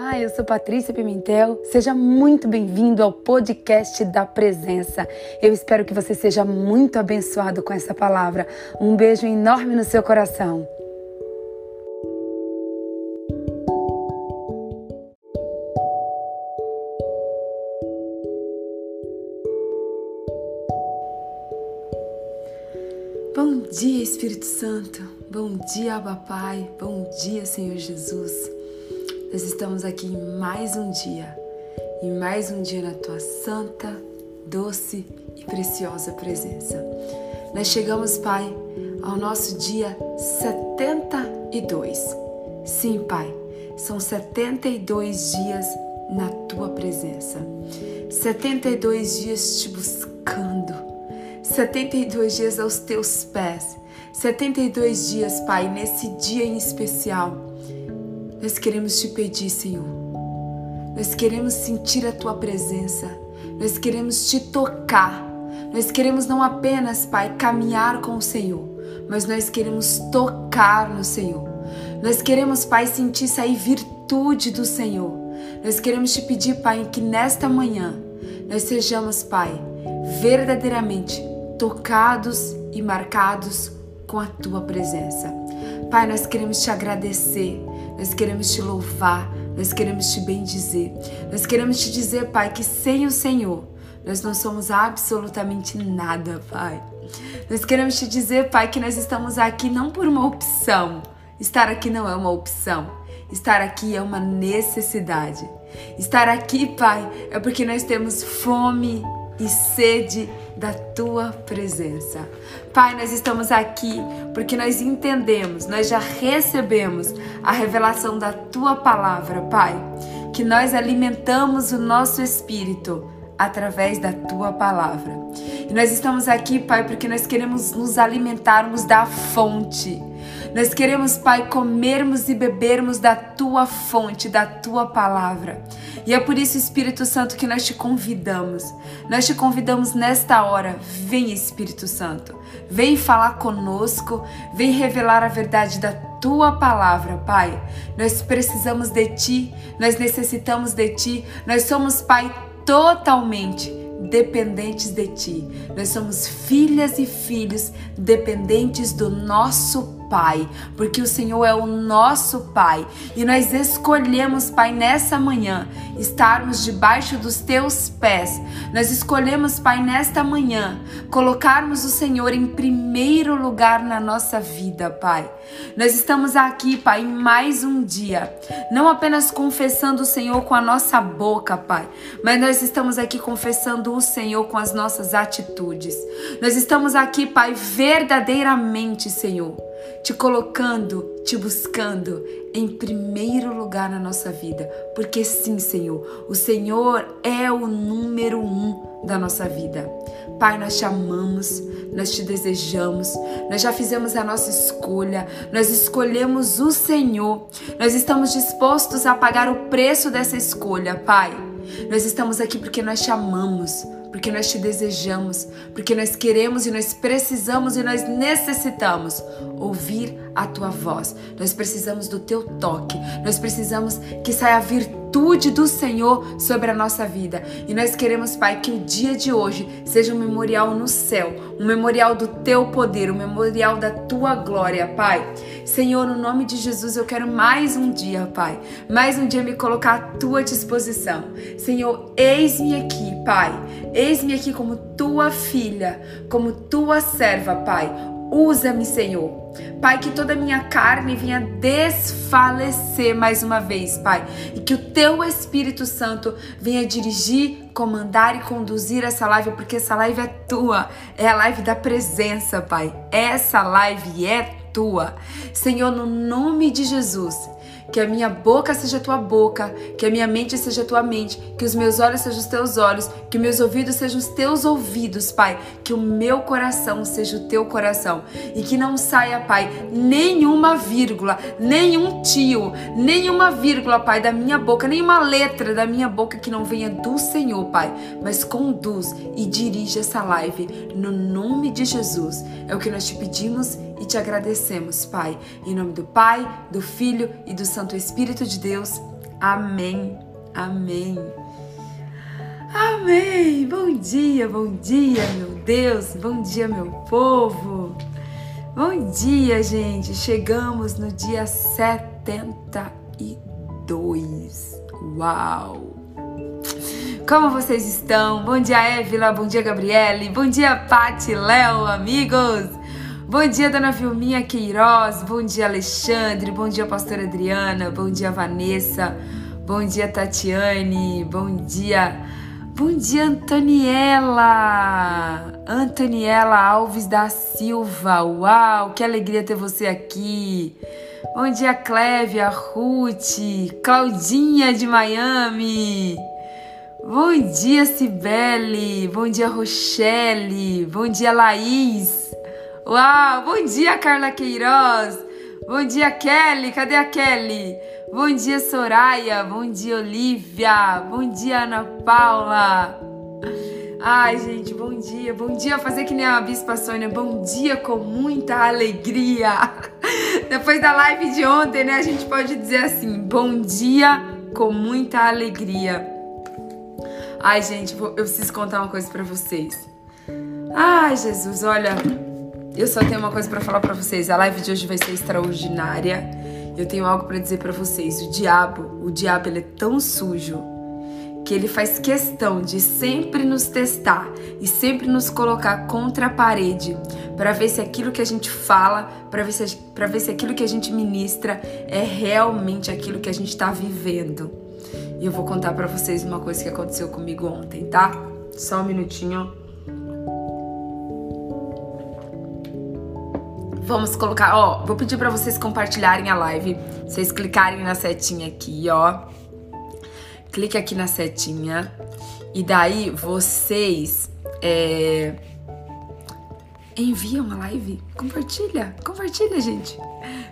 Olá, eu sou Patrícia Pimentel. Seja muito bem-vindo ao podcast da Presença. Eu espero que você seja muito abençoado com essa palavra. Um beijo enorme no seu coração. Bom dia, Espírito Santo. Bom dia, Abba Pai. Bom dia, Senhor Jesus. Nós estamos aqui em mais um dia, e mais um dia na tua santa, doce e preciosa presença. Nós chegamos, Pai, ao nosso dia 72. Sim, Pai, são 72 dias na tua presença. 72 dias te buscando. 72 dias aos teus pés. 72 dias, Pai, nesse dia em especial nós queremos te pedir, Senhor. Nós queremos sentir a tua presença. Nós queremos te tocar. Nós queremos não apenas, Pai, caminhar com o Senhor, mas nós queremos tocar no Senhor. Nós queremos, Pai, sentir sair virtude do Senhor. Nós queremos te pedir, Pai, que nesta manhã nós sejamos, Pai, verdadeiramente tocados e marcados com a tua presença. Pai, nós queremos te agradecer nós queremos te louvar, nós queremos te bendizer. Nós queremos te dizer, Pai, que sem o Senhor nós não somos absolutamente nada, Pai. Nós queremos te dizer, Pai, que nós estamos aqui não por uma opção. Estar aqui não é uma opção. Estar aqui é uma necessidade. Estar aqui, Pai, é porque nós temos fome e sede da tua presença. Pai, nós estamos aqui porque nós entendemos, nós já recebemos a revelação da tua palavra, Pai, que nós alimentamos o nosso espírito através da tua palavra. E nós estamos aqui, Pai, porque nós queremos nos alimentarmos da fonte nós queremos, Pai, comermos e bebermos da tua fonte, da tua palavra. E é por isso, Espírito Santo, que nós te convidamos. Nós te convidamos nesta hora. Vem, Espírito Santo. Vem falar conosco. Vem revelar a verdade da tua palavra, Pai. Nós precisamos de ti. Nós necessitamos de ti. Nós somos, Pai, totalmente dependentes de ti. Nós somos filhas e filhos dependentes do nosso Pai, porque o Senhor é o nosso Pai e nós escolhemos, Pai, nessa manhã estarmos debaixo dos teus pés. Nós escolhemos, Pai, nesta manhã colocarmos o Senhor em primeiro lugar na nossa vida, Pai. Nós estamos aqui, Pai, em mais um dia, não apenas confessando o Senhor com a nossa boca, Pai, mas nós estamos aqui confessando o Senhor com as nossas atitudes. Nós estamos aqui, Pai, verdadeiramente, Senhor te colocando, te buscando em primeiro lugar na nossa vida. Porque sim, Senhor, o Senhor é o número um da nossa vida. Pai, nós te amamos, nós te desejamos, nós já fizemos a nossa escolha, nós escolhemos o Senhor, nós estamos dispostos a pagar o preço dessa escolha, Pai. Nós estamos aqui porque nós te amamos porque nós te desejamos, porque nós queremos e nós precisamos e nós necessitamos ouvir a tua voz. Nós precisamos do teu toque. Nós precisamos que saia a virtude do Senhor sobre a nossa vida. E nós queremos, Pai, que o dia de hoje seja um memorial no céu, um memorial do teu poder, um memorial da tua glória, Pai. Senhor, no nome de Jesus, eu quero mais um dia, Pai. Mais um dia me colocar à tua disposição. Senhor, eis-me aqui, Pai. Eis-me aqui como tua filha, como tua serva, Pai. Usa-me, Senhor. Pai, que toda a minha carne venha desfalecer mais uma vez, Pai. E que o teu Espírito Santo venha dirigir, comandar e conduzir essa live, porque essa live é tua. É a live da presença, Pai. Essa live é tua. Senhor, no nome de Jesus, que a minha boca seja tua boca, que a minha mente seja tua mente, que os meus olhos sejam os teus olhos, que meus ouvidos sejam os teus ouvidos, Pai, que o meu coração seja o teu coração. E que não saia, Pai, nenhuma vírgula, nenhum tio, nenhuma vírgula, Pai, da minha boca, nenhuma letra da minha boca que não venha do Senhor, Pai, mas conduz e dirige essa live no nome de Jesus. É o que nós te pedimos e te agradecemos, Pai. Em nome do Pai, do Filho e do Santo Espírito de Deus. Amém. Amém. Amém. Bom dia, bom dia, meu Deus. Bom dia, meu povo. Bom dia, gente. Chegamos no dia 72. Uau! Como vocês estão? Bom dia, Évila. Bom dia, Gabriele. Bom dia, Pati, Léo, amigos. Bom dia, Dona Vilminha Queiroz. Bom dia, Alexandre. Bom dia, Pastora Adriana. Bom dia, Vanessa. Bom dia, Tatiane. Bom dia. Bom dia, Antoniela. Antoniela Alves da Silva. Uau, que alegria ter você aqui. Bom dia, Clévia, Ruth, Claudinha de Miami. Bom dia, Cibele. Bom dia, Rochelle. Bom dia, Laís. Uau! Bom dia, Carla Queiroz. Bom dia, Kelly. Cadê a Kelly? Bom dia, Soraya. Bom dia, Olivia. Bom dia, Ana Paula. Ai, gente, bom dia. Bom dia, fazer que nem a Bispa Sônia. Bom dia com muita alegria. Depois da live de ontem, né, a gente pode dizer assim: bom dia com muita alegria. Ai, gente, eu preciso contar uma coisa para vocês. Ai, Jesus, olha, eu só tenho uma coisa para falar para vocês. A live de hoje vai ser extraordinária. Eu tenho algo para dizer para vocês. O diabo, o diabo ele é tão sujo que ele faz questão de sempre nos testar e sempre nos colocar contra a parede para ver se aquilo que a gente fala, para ver se para ver se aquilo que a gente ministra é realmente aquilo que a gente está vivendo. E eu vou contar para vocês uma coisa que aconteceu comigo ontem, tá? Só um minutinho. Vamos colocar, ó, vou pedir para vocês compartilharem a live. Vocês clicarem na setinha aqui, ó. Clique aqui na setinha. E daí vocês é, enviam a live. Compartilha, compartilha, gente.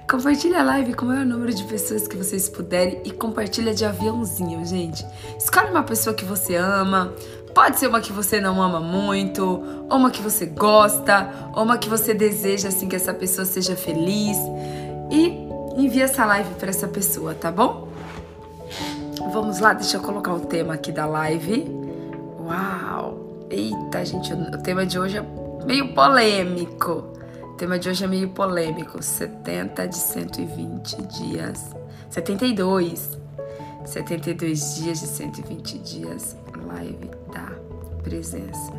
Compartilha a live com o maior número de pessoas que vocês puderem e compartilha de aviãozinho, gente. Escolhe uma pessoa que você ama. Pode ser uma que você não ama muito, ou uma que você gosta, ou uma que você deseja assim que essa pessoa seja feliz. E envia essa live para essa pessoa, tá bom? Vamos lá, deixa eu colocar o tema aqui da live. Uau! Eita, gente, o tema de hoje é meio polêmico. O tema de hoje é meio polêmico. 70 de 120 dias. 72. 72 dias de 120 dias. Live da presença.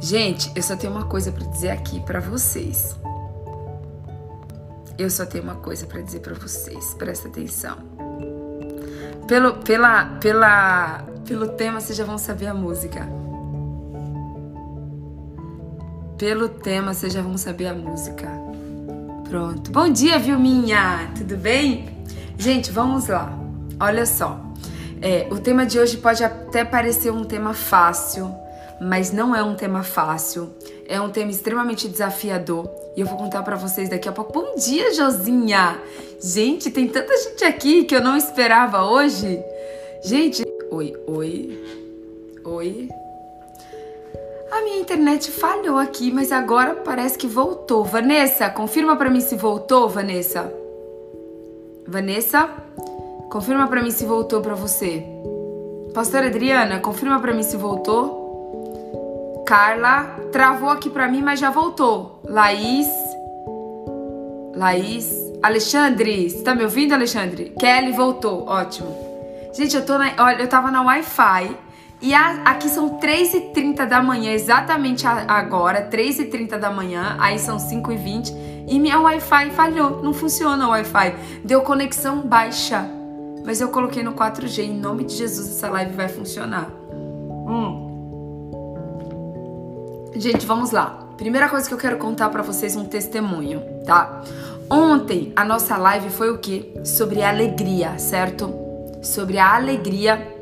Gente, eu só tenho uma coisa para dizer aqui para vocês. Eu só tenho uma coisa para dizer para vocês. Presta atenção. Pelo, pela, pela, pelo tema, vocês já vão saber a música. Pelo tema, vocês já vão saber a música. Pronto. Bom dia, Vilminha! Tudo bem? Gente, vamos lá. Olha só. É, o tema de hoje pode até parecer um tema fácil, mas não é um tema fácil. É um tema extremamente desafiador e eu vou contar para vocês daqui a pouco. Bom dia, Josinha! Gente, tem tanta gente aqui que eu não esperava hoje. Gente, oi, oi, oi. A minha internet falhou aqui, mas agora parece que voltou. Vanessa, confirma para mim se voltou, Vanessa. Vanessa, confirma para mim se voltou para você. Pastora Adriana, confirma para mim se voltou. Carla, travou aqui para mim, mas já voltou. Laís, Laís, Alexandre, você tá me ouvindo, Alexandre? Kelly voltou, ótimo. Gente, eu tô na, olha, eu tava na Wi-Fi e a, aqui são 3h30 da manhã, exatamente agora, 3h30 da manhã, aí são 5h20 e minha Wi-Fi falhou, não funciona o Wi-Fi, deu conexão baixa. Mas eu coloquei no 4G, em nome de Jesus essa live vai funcionar. Hum. Gente, vamos lá. Primeira coisa que eu quero contar para vocês um testemunho, tá? Ontem a nossa live foi o quê? Sobre alegria, certo? Sobre a alegria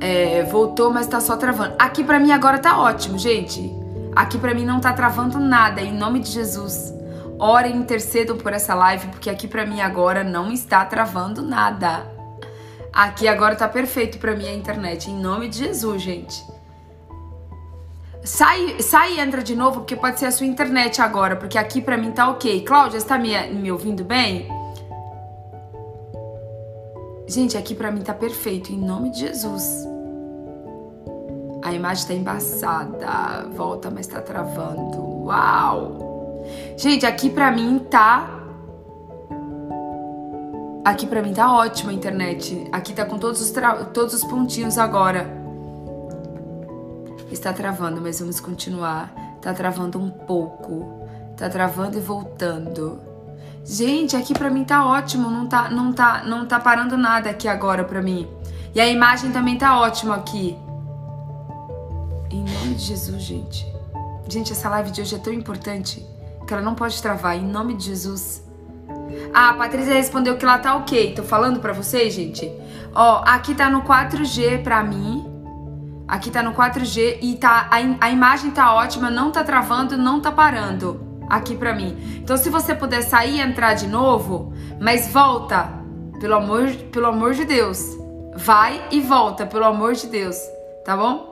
é, voltou, mas tá só travando. Aqui para mim agora tá ótimo, gente. Aqui para mim não tá travando nada, em nome de Jesus. Orem, intercedam por essa live, porque aqui para mim agora não está travando nada. Aqui agora tá perfeito para mim a internet, em nome de Jesus, gente. Sai, sai e entra de novo, porque pode ser a sua internet agora, porque aqui para mim tá ok. Cláudia, está me, me ouvindo bem? Gente, aqui para mim tá perfeito, em nome de Jesus. A imagem tá embaçada, volta, mas tá travando. Uau! Gente, aqui para mim tá Aqui para mim tá ótima a internet. Aqui tá com todos os, todos os pontinhos agora. Está travando, mas vamos continuar. Tá travando um pouco. Tá travando e voltando. Gente, aqui para mim tá ótimo, não tá não tá não tá parando nada aqui agora para mim. E a imagem também tá ótima aqui. Em nome de Jesus, gente. Gente, essa live de hoje é tão importante que ela não pode travar. Em nome de Jesus. Ah, a Patrícia respondeu que lá tá ok. Tô falando pra vocês, gente. Ó, aqui tá no 4G pra mim. Aqui tá no 4G e tá a, a imagem tá ótima, não tá travando, não tá parando aqui pra mim. Então se você puder sair e entrar de novo, mas volta, pelo amor, pelo amor de Deus. Vai e volta, pelo amor de Deus, tá bom?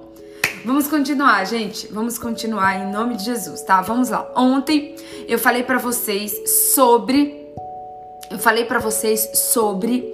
Vamos continuar, gente. Vamos continuar em nome de Jesus, tá? Vamos lá. Ontem eu falei para vocês sobre eu falei para vocês sobre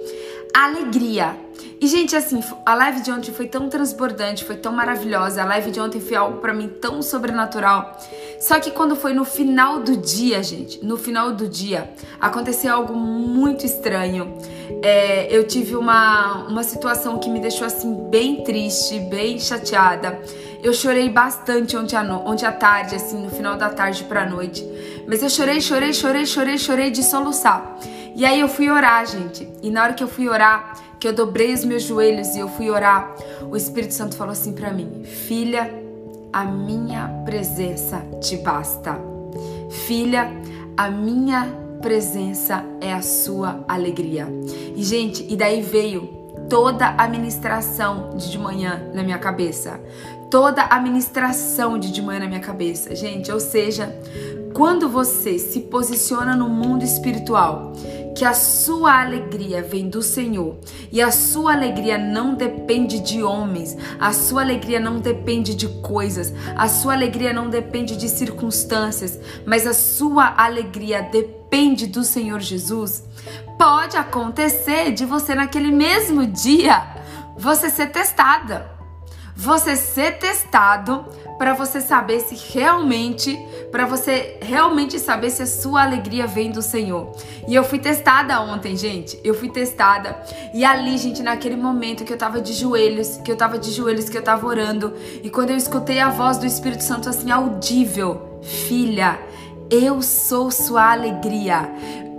alegria. E gente, assim, a live de ontem foi tão transbordante, foi tão maravilhosa. A live de ontem foi algo para mim tão sobrenatural. Só que quando foi no final do dia, gente, no final do dia, aconteceu algo muito estranho. É, eu tive uma, uma situação que me deixou assim bem triste, bem chateada. Eu chorei bastante ontem à, no, ontem à tarde, assim, no final da tarde pra noite. Mas eu chorei, chorei, chorei, chorei, chorei de soluçar. E aí eu fui orar, gente. E na hora que eu fui orar, que eu dobrei os meus joelhos e eu fui orar, o Espírito Santo falou assim para mim: "Filha, a minha presença te basta. Filha, a minha presença é a sua alegria". E gente, e daí veio toda a ministração de de manhã na minha cabeça. Toda a ministração de de manhã na minha cabeça, gente. Ou seja, quando você se posiciona no mundo espiritual, que a sua alegria vem do Senhor e a sua alegria não depende de homens, a sua alegria não depende de coisas, a sua alegria não depende de circunstâncias, mas a sua alegria depende do Senhor Jesus. Pode acontecer de você naquele mesmo dia você ser testada. Você ser testado para você saber se realmente, para você realmente saber se a sua alegria vem do Senhor. E eu fui testada ontem, gente. Eu fui testada. E ali, gente, naquele momento que eu tava de joelhos, que eu tava de joelhos, que eu tava orando, e quando eu escutei a voz do Espírito Santo assim audível, filha, eu sou sua alegria.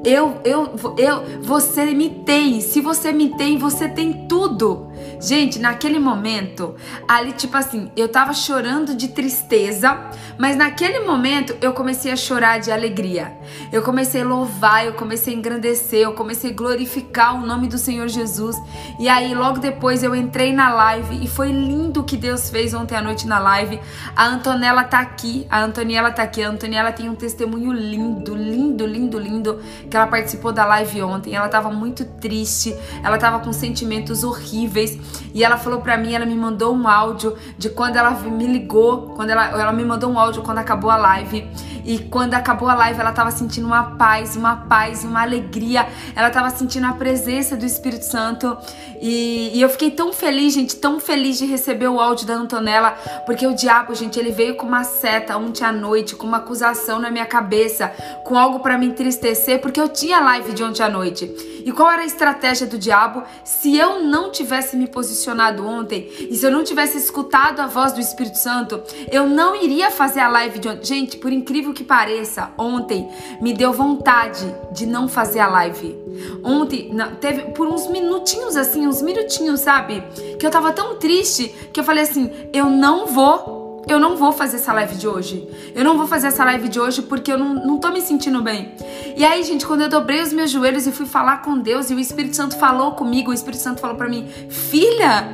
Eu, eu, eu, você me tem. Se você me tem, você tem tudo. Gente, naquele momento, ali, tipo assim, eu tava chorando de tristeza, mas naquele momento eu comecei a chorar de alegria. Eu comecei a louvar, eu comecei a engrandecer, eu comecei a glorificar o nome do Senhor Jesus. E aí, logo depois, eu entrei na live e foi lindo o que Deus fez ontem à noite na live. A Antonella tá aqui, a Antoniela tá aqui. A Antoniela tem um testemunho lindo, lindo, lindo, lindo, que ela participou da live ontem. Ela tava muito triste, ela tava com sentimentos horríveis. E ela falou para mim, ela me mandou um áudio de quando ela me ligou, quando ela, ela me mandou um áudio quando acabou a live. E quando acabou a live, ela tava sentindo uma paz, uma paz, uma alegria. Ela tava sentindo a presença do Espírito Santo. E, e eu fiquei tão feliz, gente, tão feliz de receber o áudio da Antonella, porque o diabo, gente, ele veio com uma seta ontem à noite, com uma acusação na minha cabeça, com algo para me entristecer, porque eu tinha live de ontem à noite. E qual era a estratégia do diabo? Se eu não tivesse me posicionado ontem e se eu não tivesse escutado a voz do Espírito Santo, eu não iria fazer a live de ontem. Gente, por incrível que pareça, ontem me deu vontade de não fazer a live. Ontem, teve por uns minutinhos assim, uns minutinhos, sabe? Que eu tava tão triste que eu falei assim: eu não vou eu não vou fazer essa live de hoje. Eu não vou fazer essa live de hoje porque eu não, não tô me sentindo bem. E aí, gente, quando eu dobrei os meus joelhos e fui falar com Deus e o Espírito Santo falou comigo, o Espírito Santo falou para mim: Filha,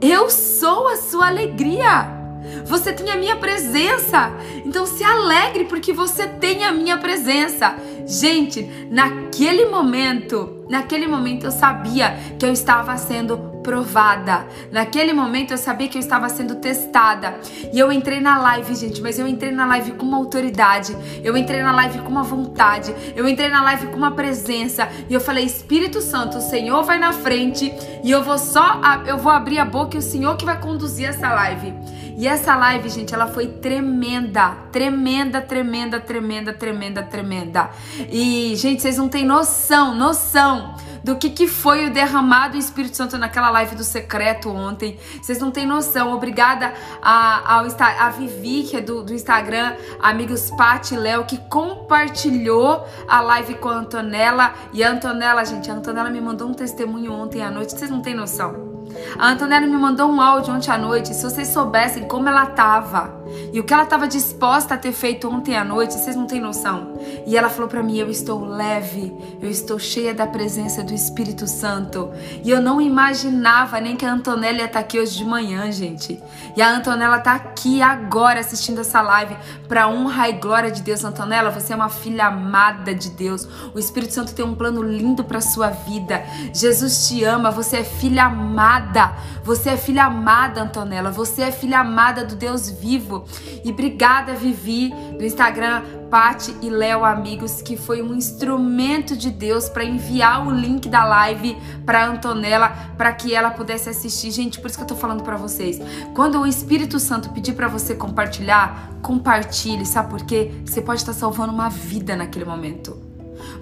eu sou a sua alegria. Você tem a minha presença. Então se alegre porque você tem a minha presença. Gente, naquele momento, naquele momento eu sabia que eu estava sendo provada. Naquele momento eu sabia que eu estava sendo testada. E eu entrei na live, gente, mas eu entrei na live com uma autoridade. Eu entrei na live com uma vontade. Eu entrei na live com uma presença. E eu falei: Espírito Santo, o Senhor vai na frente e eu vou só eu vou abrir a boca e o Senhor que vai conduzir essa live. E essa live, gente, ela foi tremenda, tremenda, tremenda, tremenda, tremenda, tremenda. E, gente, vocês não têm noção, noção do que, que foi o derramado do Espírito Santo naquela live do secreto ontem. Vocês não têm noção. Obrigada a, ao, a Vivi, que é do, do Instagram, amigos Paty e Léo, que compartilhou a live com a Antonella. E a Antonella, gente, a Antonella me mandou um testemunho ontem à noite. Vocês não têm noção. A Antonella me mandou um áudio ontem à noite. Se vocês soubessem como ela estava e o que ela estava disposta a ter feito ontem à noite, vocês não têm noção. E ela falou para mim: Eu estou leve, eu estou cheia da presença do Espírito Santo. E eu não imaginava nem que a Antonella ia estar tá aqui hoje de manhã, gente. E a Antonella está aqui agora assistindo essa live para honra e glória de Deus. Antonella, você é uma filha amada de Deus. O Espírito Santo tem um plano lindo para sua vida. Jesus te ama, você é filha amada. Você é filha amada, Antonella. Você é filha amada do Deus vivo. E obrigada, Vivi, do Instagram, Pati e Léo Amigos, que foi um instrumento de Deus para enviar o link da live para Antonella, para que ela pudesse assistir. Gente, por isso que eu tô falando para vocês. Quando o Espírito Santo pedir para você compartilhar, compartilhe, sabe por quê? Você pode estar salvando uma vida naquele momento.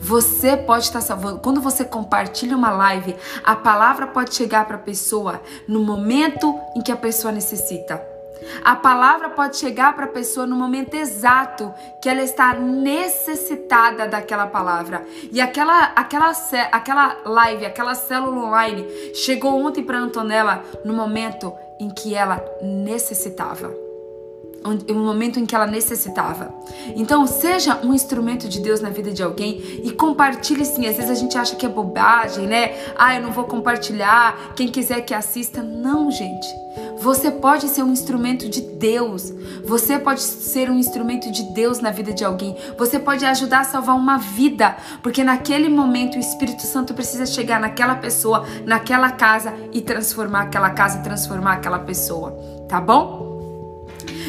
Você pode estar salvando. Quando você compartilha uma live, a palavra pode chegar para a pessoa no momento em que a pessoa necessita. A palavra pode chegar para a pessoa no momento exato que ela está necessitada daquela palavra. E aquela, aquela, aquela live, aquela célula online chegou ontem para Antonella no momento em que ela necessitava o momento em que ela necessitava. Então, seja um instrumento de Deus na vida de alguém e compartilhe sim. Às vezes a gente acha que é bobagem, né? Ah, eu não vou compartilhar. Quem quiser que assista. Não, gente. Você pode ser um instrumento de Deus. Você pode ser um instrumento de Deus na vida de alguém. Você pode ajudar a salvar uma vida, porque naquele momento o Espírito Santo precisa chegar naquela pessoa, naquela casa e transformar aquela casa, transformar aquela pessoa, tá bom?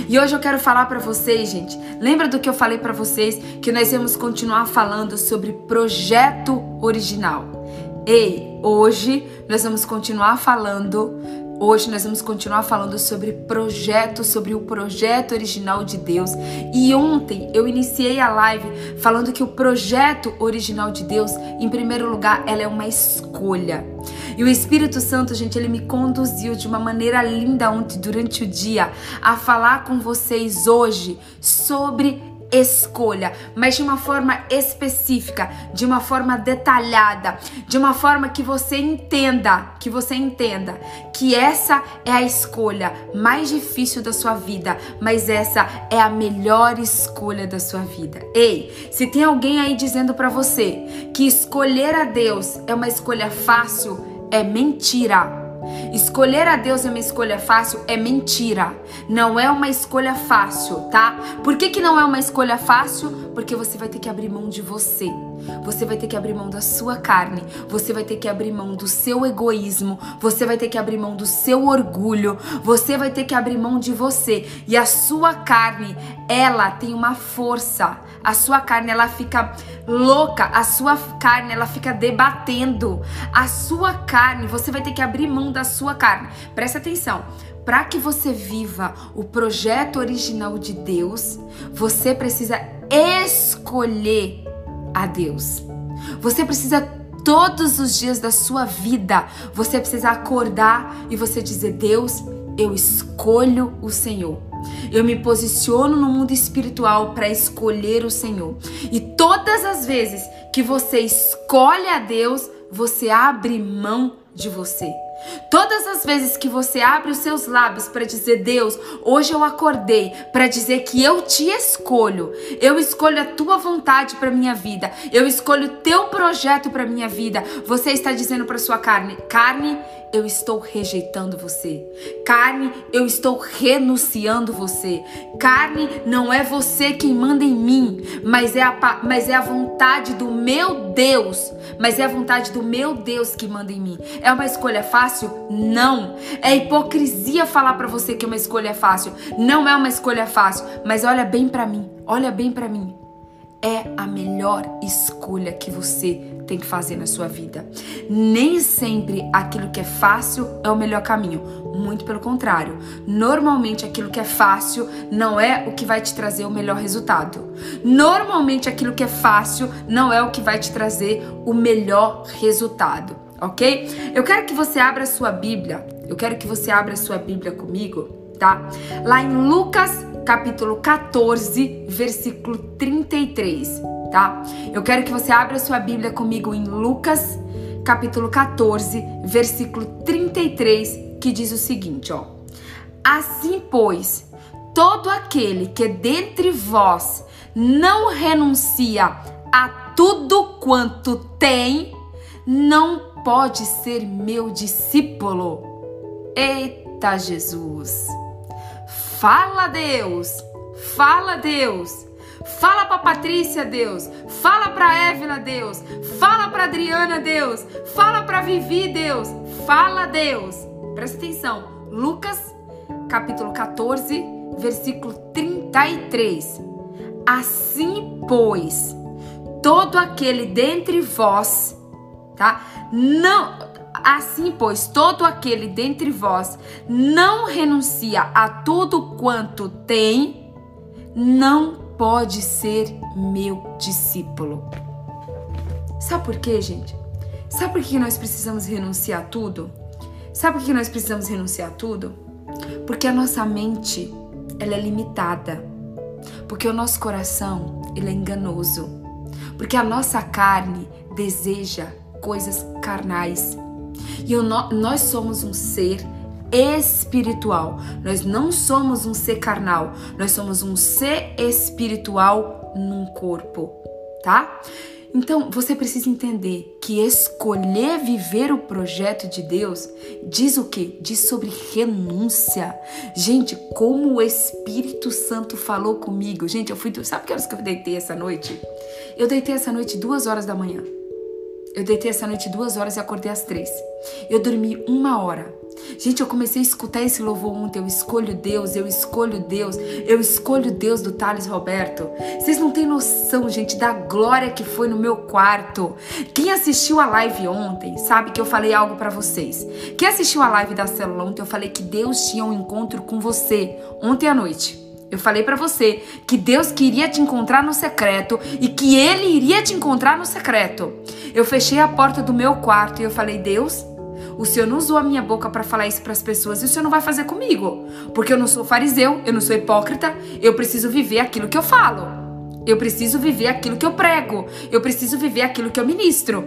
E hoje eu quero falar para vocês, gente. Lembra do que eu falei para vocês que nós vamos continuar falando sobre projeto original. Ei, hoje nós vamos continuar falando Hoje nós vamos continuar falando sobre projeto, sobre o projeto original de Deus. E ontem eu iniciei a live falando que o projeto original de Deus, em primeiro lugar, ela é uma escolha. E o Espírito Santo, gente, ele me conduziu de uma maneira linda ontem durante o dia a falar com vocês hoje sobre escolha, mas de uma forma específica, de uma forma detalhada, de uma forma que você entenda, que você entenda que essa é a escolha mais difícil da sua vida, mas essa é a melhor escolha da sua vida. Ei, se tem alguém aí dizendo para você que escolher a Deus é uma escolha fácil, é mentira. Escolher a Deus é uma escolha fácil é mentira. Não é uma escolha fácil, tá? Por que, que não é uma escolha fácil? Porque você vai ter que abrir mão de você. Você vai ter que abrir mão da sua carne, você vai ter que abrir mão do seu egoísmo, você vai ter que abrir mão do seu orgulho, você vai ter que abrir mão de você. E a sua carne, ela tem uma força. A sua carne, ela fica louca, a sua carne, ela fica debatendo. A sua carne, você vai ter que abrir mão da sua carne. Presta atenção. Para que você viva o projeto original de Deus, você precisa escolher a Deus. Você precisa todos os dias da sua vida, você precisa acordar e você dizer: Deus, eu escolho o Senhor. Eu me posiciono no mundo espiritual para escolher o Senhor. E todas as vezes que você escolhe a Deus, você abre mão de você. Todas as vezes que você abre os seus lábios para dizer, Deus, hoje eu acordei para dizer que eu te escolho, eu escolho a tua vontade para minha vida, eu escolho o teu projeto para minha vida, você está dizendo para sua carne, carne, eu estou rejeitando você. Carne, eu estou renunciando você. Carne, não é você quem manda em mim, mas é a, mas é a vontade do meu Deus, mas é a vontade do meu Deus que manda em mim. É uma escolha fácil? Não. É hipocrisia falar para você que uma escolha é fácil. Não é uma escolha fácil, mas olha bem para mim, olha bem para mim é a melhor escolha que você tem que fazer na sua vida. Nem sempre aquilo que é fácil é o melhor caminho, muito pelo contrário. Normalmente aquilo que é fácil não é o que vai te trazer o melhor resultado. Normalmente aquilo que é fácil não é o que vai te trazer o melhor resultado, ok? Eu quero que você abra a sua Bíblia. Eu quero que você abra a sua Bíblia comigo, tá? Lá em Lucas capítulo 14, versículo 33, tá? Eu quero que você abra sua Bíblia comigo em Lucas, capítulo 14, versículo 33, que diz o seguinte, ó: Assim, pois, todo aquele que dentre vós não renuncia a tudo quanto tem, não pode ser meu discípulo. Eita Jesus! Fala, Deus! Fala, Deus! Fala para Patrícia, Deus. Fala para Évila, Deus. Fala para Adriana, Deus. Fala para Vivi, Deus. Fala, Deus. Presta atenção. Lucas, capítulo 14, versículo 33. Assim, pois, todo aquele dentre vós, tá? Não Assim, pois, todo aquele dentre vós não renuncia a tudo quanto tem, não pode ser meu discípulo. Sabe por quê, gente? Sabe por que nós precisamos renunciar a tudo? Sabe por que nós precisamos renunciar a tudo? Porque a nossa mente, ela é limitada. Porque o nosso coração, ele é enganoso. Porque a nossa carne deseja coisas carnais. E nós somos um ser espiritual. Nós não somos um ser carnal, nós somos um ser espiritual num corpo, tá? Então, você precisa entender que escolher viver o projeto de Deus diz o quê? Diz sobre renúncia. Gente, como o Espírito Santo falou comigo. Gente, eu fui. Sabe que horas que eu deitei essa noite? Eu deitei essa noite duas horas da manhã. Eu deitei essa noite duas horas e acordei às três. Eu dormi uma hora. Gente, eu comecei a escutar esse louvor ontem. Eu escolho Deus, eu escolho Deus, eu escolho Deus do Thales Roberto. Vocês não têm noção, gente, da glória que foi no meu quarto. Quem assistiu a live ontem sabe que eu falei algo para vocês. Quem assistiu a live da célula ontem, eu falei que Deus tinha um encontro com você ontem à noite. Eu falei para você que Deus queria te encontrar no secreto e que ele iria te encontrar no secreto. Eu fechei a porta do meu quarto e eu falei: "Deus, o Senhor não usou a minha boca para falar isso para as pessoas e o Senhor não vai fazer comigo, porque eu não sou fariseu, eu não sou hipócrita, eu preciso viver aquilo que eu falo. Eu preciso viver aquilo que eu prego. Eu preciso viver aquilo que eu ministro.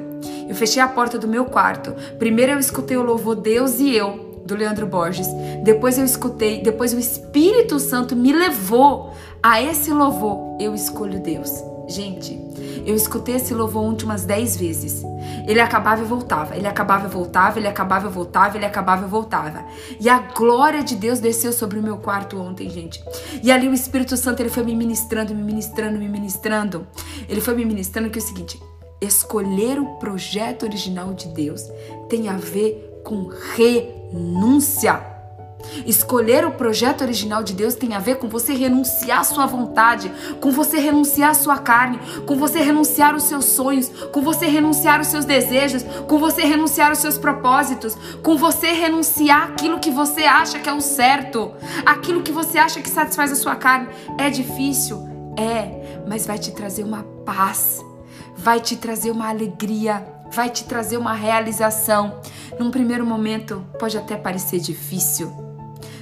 Eu fechei a porta do meu quarto. Primeiro eu escutei o louvor Deus e eu do Leandro Borges. Depois eu escutei, depois o Espírito Santo me levou a esse louvor. Eu escolho Deus. Gente, eu escutei esse louvor ontem umas 10 vezes. Ele acabava e voltava, ele acabava e voltava, ele acabava e voltava, ele acabava e voltava. E a glória de Deus desceu sobre o meu quarto ontem, gente. E ali o Espírito Santo ele foi me ministrando, me ministrando, me ministrando. Ele foi me ministrando que é o seguinte: escolher o projeto original de Deus tem a ver com re renúncia. Escolher o projeto original de Deus tem a ver com você renunciar à sua vontade, com você renunciar à sua carne, com você renunciar aos seus sonhos, com você renunciar aos seus desejos, com você renunciar aos seus propósitos, com você renunciar aquilo que você acha que é o certo, aquilo que você acha que satisfaz a sua carne. É difícil? É, mas vai te trazer uma paz, vai te trazer uma alegria vai te trazer uma realização. Num primeiro momento, pode até parecer difícil.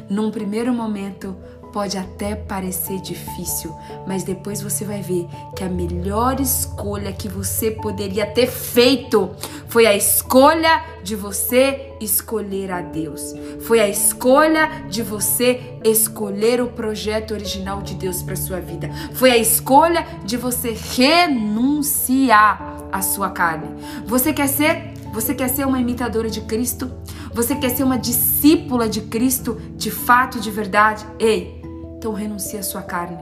Num primeiro momento, pode até parecer difícil, mas depois você vai ver que a melhor escolha que você poderia ter feito foi a escolha de você escolher a Deus. Foi a escolha de você escolher o projeto original de Deus para sua vida. Foi a escolha de você renunciar à sua carne. Você quer ser? Você quer ser uma imitadora de Cristo? Você quer ser uma discípula de Cristo de fato, de verdade? Ei, então renuncie à sua carne,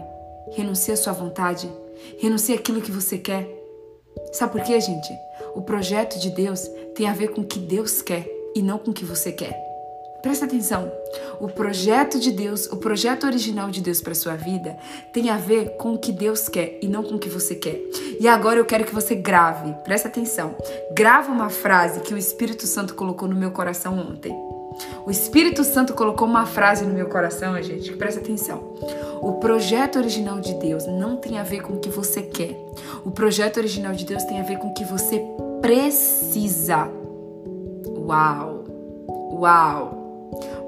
renuncie à sua vontade Renuncie aquilo que você quer. Sabe por quê, gente? O projeto de Deus tem a ver com o que Deus quer e não com o que você quer. Presta atenção. O projeto de Deus, o projeto original de Deus para sua vida, tem a ver com o que Deus quer e não com o que você quer. E agora eu quero que você grave. Presta atenção. Grava uma frase que o Espírito Santo colocou no meu coração ontem. O Espírito Santo colocou uma frase no meu coração, gente, presta atenção. O projeto original de Deus não tem a ver com o que você quer. O projeto original de Deus tem a ver com o que você precisa. Uau! Uau!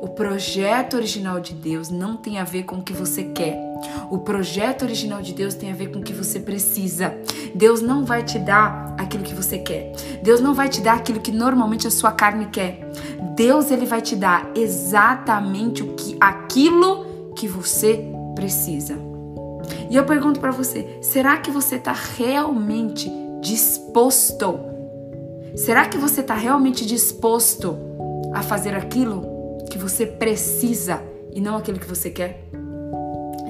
O projeto original de Deus não tem a ver com o que você quer. O projeto original de Deus tem a ver com o que você precisa. Deus não vai te dar aquilo que você quer. Deus não vai te dar aquilo que normalmente a sua carne quer. Deus ele vai te dar exatamente o que aquilo que você precisa. E eu pergunto para você, será que você está realmente disposto? Será que você está realmente disposto a fazer aquilo você precisa e não aquilo que você quer?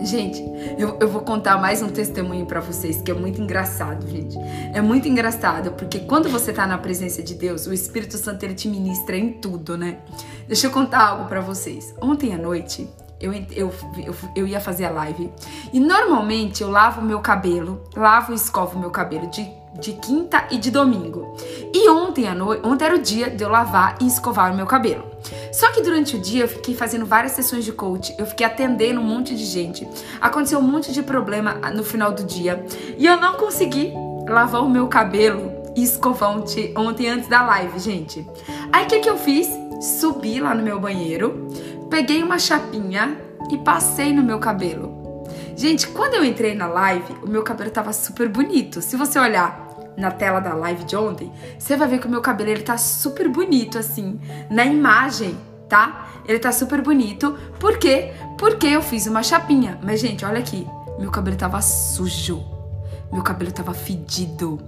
Gente, eu, eu vou contar mais um testemunho para vocês que é muito engraçado, gente. É muito engraçado porque quando você tá na presença de Deus, o Espírito Santo ele te ministra em tudo, né? Deixa eu contar algo para vocês. Ontem à noite, eu, eu, eu, eu, ia fazer a live. E normalmente eu lavo meu cabelo, lavo e escovo meu cabelo de de quinta e de domingo. E ontem à noite, ontem era o dia de eu lavar e escovar o meu cabelo. Só que durante o dia eu fiquei fazendo várias sessões de coach, eu fiquei atendendo um monte de gente. Aconteceu um monte de problema no final do dia e eu não consegui lavar o meu cabelo e escovar ontem antes da live, gente. Aí o que, que eu fiz? Subi lá no meu banheiro, peguei uma chapinha e passei no meu cabelo. Gente, quando eu entrei na live, o meu cabelo tava super bonito. Se você olhar na tela da live de ontem, você vai ver que o meu cabelo ele tá super bonito assim, na imagem, tá? Ele tá super bonito. Por quê? Porque eu fiz uma chapinha. Mas gente, olha aqui, meu cabelo tava sujo. Meu cabelo tava fedido.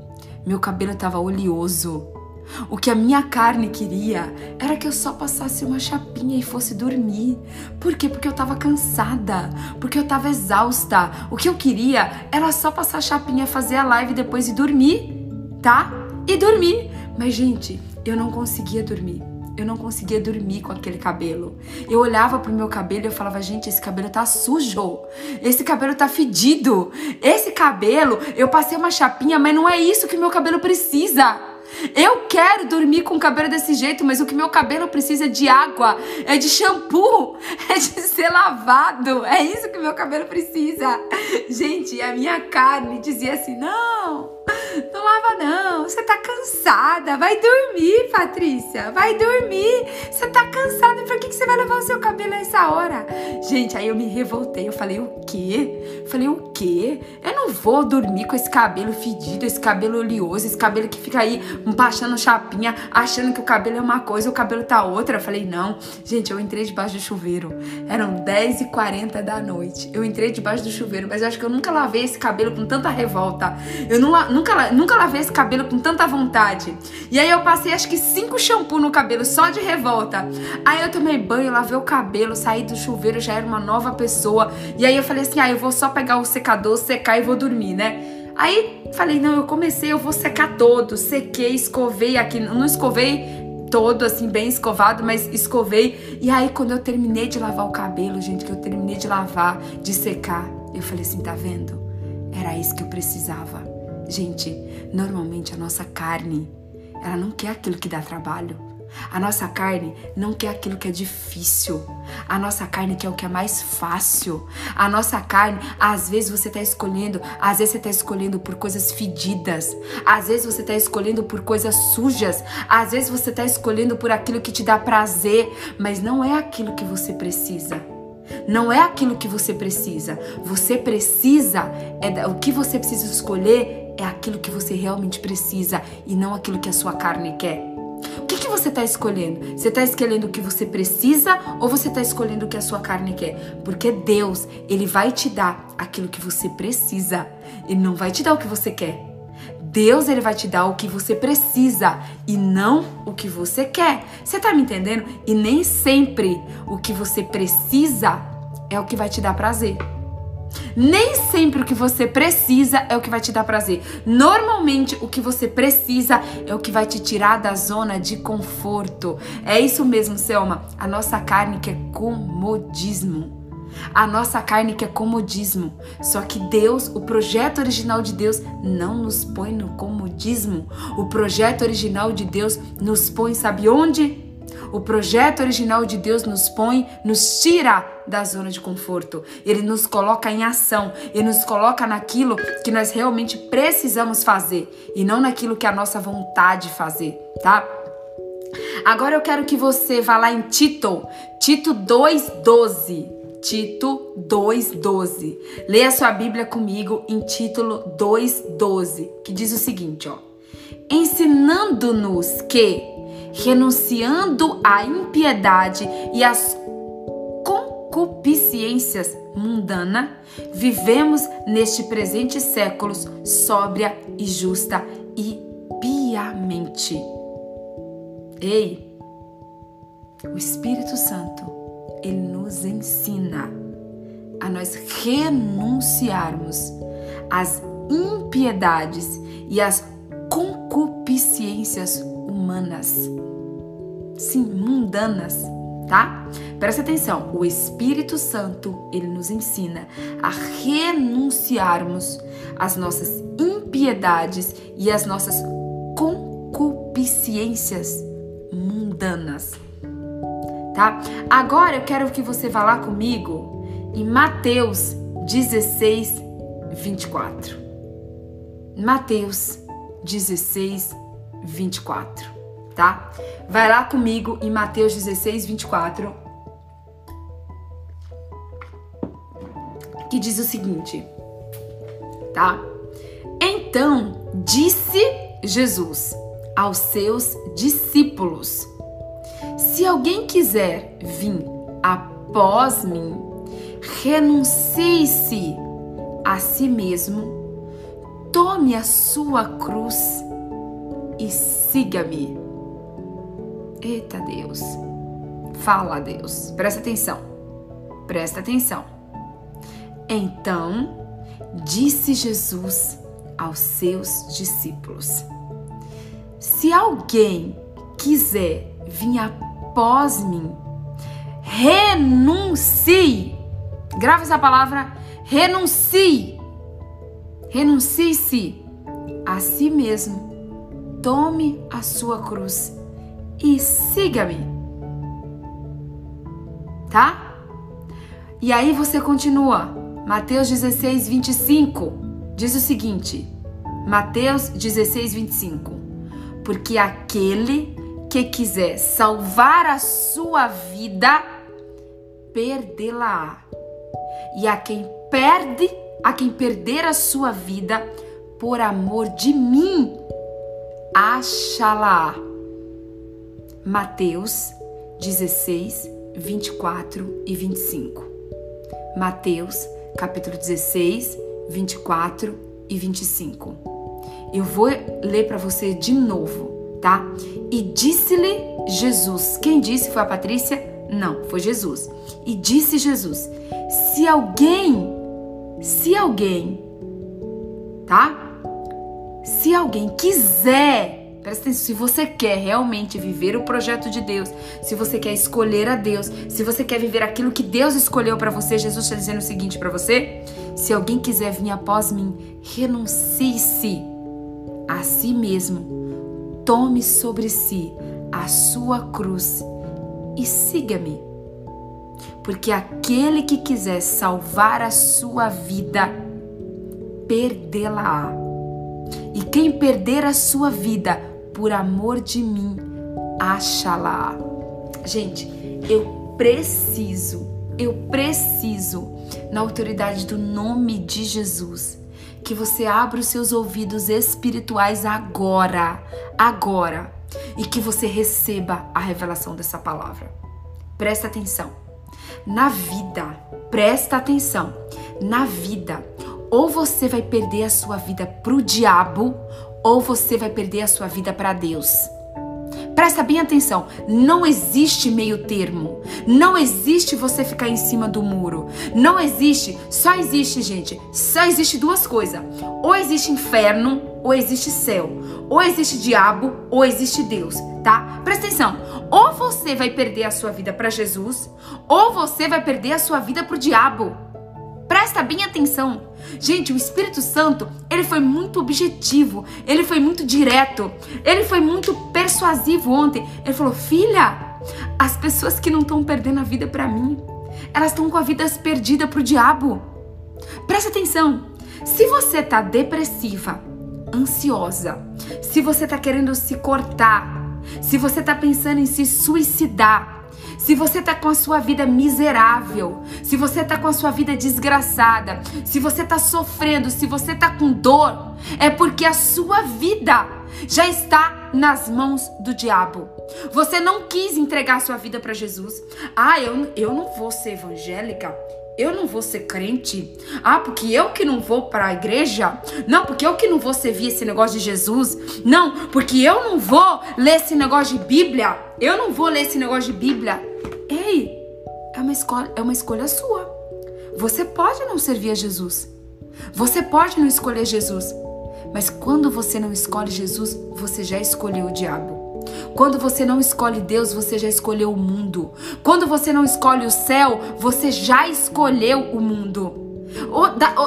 Meu cabelo tava oleoso. O que a minha carne queria era que eu só passasse uma chapinha e fosse dormir. Por quê? Porque eu tava cansada, porque eu tava exausta. O que eu queria era só passar a chapinha, fazer a live depois e dormir tá? E dormir. Mas, gente, eu não conseguia dormir. Eu não conseguia dormir com aquele cabelo. Eu olhava pro meu cabelo e eu falava, gente, esse cabelo tá sujo. Esse cabelo tá fedido. Esse cabelo, eu passei uma chapinha, mas não é isso que meu cabelo precisa. Eu quero dormir com o cabelo desse jeito, mas o que meu cabelo precisa é de água, é de shampoo, é de ser lavado. É isso que meu cabelo precisa. Gente, a minha carne dizia assim: não, não lava não, você tá cansada. Vai dormir, Patrícia, vai dormir. Você tá cansada, por que, que você vai lavar o seu cabelo nessa hora? Gente, aí eu me revoltei, eu falei: o quê? falei: o quê? Eu não vou dormir com esse cabelo fedido, esse cabelo oleoso, esse cabelo que fica aí baixando chapinha, achando que o cabelo é uma coisa, o cabelo tá outra. Eu falei, não. Gente, eu entrei debaixo do chuveiro. Eram 10h40 da noite. Eu entrei debaixo do chuveiro, mas eu acho que eu nunca lavei esse cabelo com tanta revolta. Eu não, nunca, nunca lavei esse cabelo com tanta vontade. E aí eu passei acho que cinco shampoo no cabelo só de revolta. Aí eu tomei banho, lavei o cabelo, saí do chuveiro, já era uma nova pessoa. E aí eu falei assim, ah, eu vou só pegar o secador, secar e vou dormir, né? Aí falei, não, eu comecei, eu vou secar todo. Sequei, escovei aqui, não escovei todo assim, bem escovado, mas escovei. E aí, quando eu terminei de lavar o cabelo, gente, que eu terminei de lavar, de secar, eu falei assim: tá vendo? Era isso que eu precisava. Gente, normalmente a nossa carne, ela não quer aquilo que dá trabalho. A nossa carne não quer aquilo que é difícil. A nossa carne quer o que é mais fácil. A nossa carne, às vezes você está escolhendo, às vezes você está escolhendo por coisas fedidas. Às vezes você está escolhendo por coisas sujas. Às vezes você está escolhendo por aquilo que te dá prazer, mas não é aquilo que você precisa. Não é aquilo que você precisa. Você precisa, é o que você precisa escolher é aquilo que você realmente precisa e não aquilo que a sua carne quer. Que, que você está escolhendo? Você está escolhendo o que você precisa ou você está escolhendo o que a sua carne quer? Porque Deus, Ele vai te dar aquilo que você precisa. Ele não vai te dar o que você quer. Deus, Ele vai te dar o que você precisa e não o que você quer. Você está me entendendo? E nem sempre o que você precisa é o que vai te dar prazer. Nem sempre o que você precisa é o que vai te dar prazer. Normalmente, o que você precisa é o que vai te tirar da zona de conforto. É isso mesmo, Selma. A nossa carne quer comodismo. A nossa carne quer comodismo. Só que Deus, o projeto original de Deus, não nos põe no comodismo. O projeto original de Deus nos põe, sabe onde? O projeto original de Deus nos põe, nos tira da zona de conforto. Ele nos coloca em ação, ele nos coloca naquilo que nós realmente precisamos fazer e não naquilo que a nossa vontade fazer, tá? Agora eu quero que você vá lá em Tito, Tito 2:12. Tito 2:12. Leia sua Bíblia comigo em Título 2:12, que diz o seguinte, ó: Ensinando-nos que renunciando à impiedade e às concupiscências mundanas, vivemos neste presente século sóbria e justa e piamente. Ei, o Espírito Santo, ele nos ensina a nós renunciarmos às impiedades e às concupiscências humanas sim, mundanas, tá? Presta atenção, o Espírito Santo, ele nos ensina a renunciarmos às nossas impiedades e às nossas concupiscências mundanas. Tá? Agora eu quero que você vá lá comigo em Mateus 16, 24. Mateus 16, 24 tá? Vai lá comigo em Mateus 16, 24. Que diz o seguinte, tá? Então disse Jesus aos seus discípulos: Se alguém quiser vir após mim, renuncie-se a si mesmo, tome a sua cruz e siga-me. Eita Deus. Fala Deus. Presta atenção. Presta atenção. Então disse Jesus aos seus discípulos: Se alguém quiser vir após mim, renuncie. Grava essa palavra, renuncie. Renuncie-se a si mesmo. Tome a sua cruz e siga-me. Tá? E aí você continua. Mateus 16, 25 diz o seguinte: Mateus 16, 25. Porque aquele que quiser salvar a sua vida, perdê-la. E a quem perde, a quem perder a sua vida, por amor de mim, achará. Mateus 16, 24 e 25. Mateus, capítulo 16, 24 e 25. Eu vou ler para você de novo, tá? E disse-lhe Jesus. Quem disse foi a Patrícia? Não, foi Jesus. E disse Jesus: Se alguém, se alguém, tá? Se alguém quiser Presta atenção, se você quer realmente viver o projeto de Deus, se você quer escolher a Deus, se você quer viver aquilo que Deus escolheu para você, Jesus está dizendo o seguinte para você: se alguém quiser vir após mim, renuncie-se a si mesmo, tome sobre si a sua cruz e siga-me. Porque aquele que quiser salvar a sua vida, perdê-la-á. E quem perder a sua vida por amor de mim, acha-la. Gente, eu preciso, eu preciso, na autoridade do nome de Jesus, que você abra os seus ouvidos espirituais agora, agora, e que você receba a revelação dessa palavra. Presta atenção. Na vida, presta atenção. Na vida, ou você vai perder a sua vida pro diabo, ou você vai perder a sua vida para Deus. Presta bem atenção, não existe meio termo. Não existe você ficar em cima do muro. Não existe, só existe, gente, só existe duas coisas. Ou existe inferno, ou existe céu. Ou existe diabo, ou existe Deus, tá? Presta atenção. Ou você vai perder a sua vida para Jesus, ou você vai perder a sua vida pro diabo. Presta bem atenção. Gente, o Espírito Santo, ele foi muito objetivo, ele foi muito direto, ele foi muito persuasivo ontem. Ele falou: "Filha, as pessoas que não estão perdendo a vida para mim, elas estão com a vida perdida pro diabo". Presta atenção. Se você tá depressiva, ansiosa, se você tá querendo se cortar, se você tá pensando em se suicidar, se você tá com a sua vida miserável, se você tá com a sua vida desgraçada, se você tá sofrendo, se você tá com dor, é porque a sua vida já está nas mãos do diabo. Você não quis entregar a sua vida para Jesus. Ah, eu, eu não vou ser evangélica eu não vou ser crente? Ah, porque eu que não vou para a igreja? Não, porque eu que não vou servir esse negócio de Jesus? Não, porque eu não vou ler esse negócio de Bíblia? Eu não vou ler esse negócio de Bíblia? Ei, é uma escolha, é uma escolha sua. Você pode não servir a Jesus. Você pode não escolher Jesus. Mas quando você não escolhe Jesus, você já escolheu o diabo. Quando você não escolhe Deus, você já escolheu o mundo. Quando você não escolhe o céu, você já escolheu o mundo.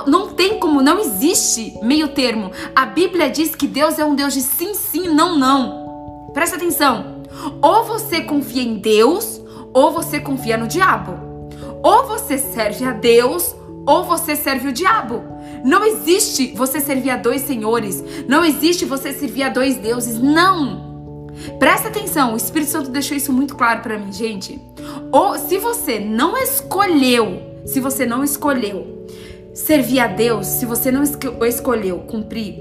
Não tem como, não existe meio termo. A Bíblia diz que Deus é um Deus de sim, sim, não, não. Presta atenção. Ou você confia em Deus, ou você confia no diabo. Ou você serve a Deus, ou você serve o diabo. Não existe você servir a dois senhores. Não existe você servir a dois deuses. Não. Presta atenção, o Espírito Santo deixou isso muito claro para mim, gente. Ou se você não escolheu, se você não escolheu servir a Deus, se você não escolheu cumprir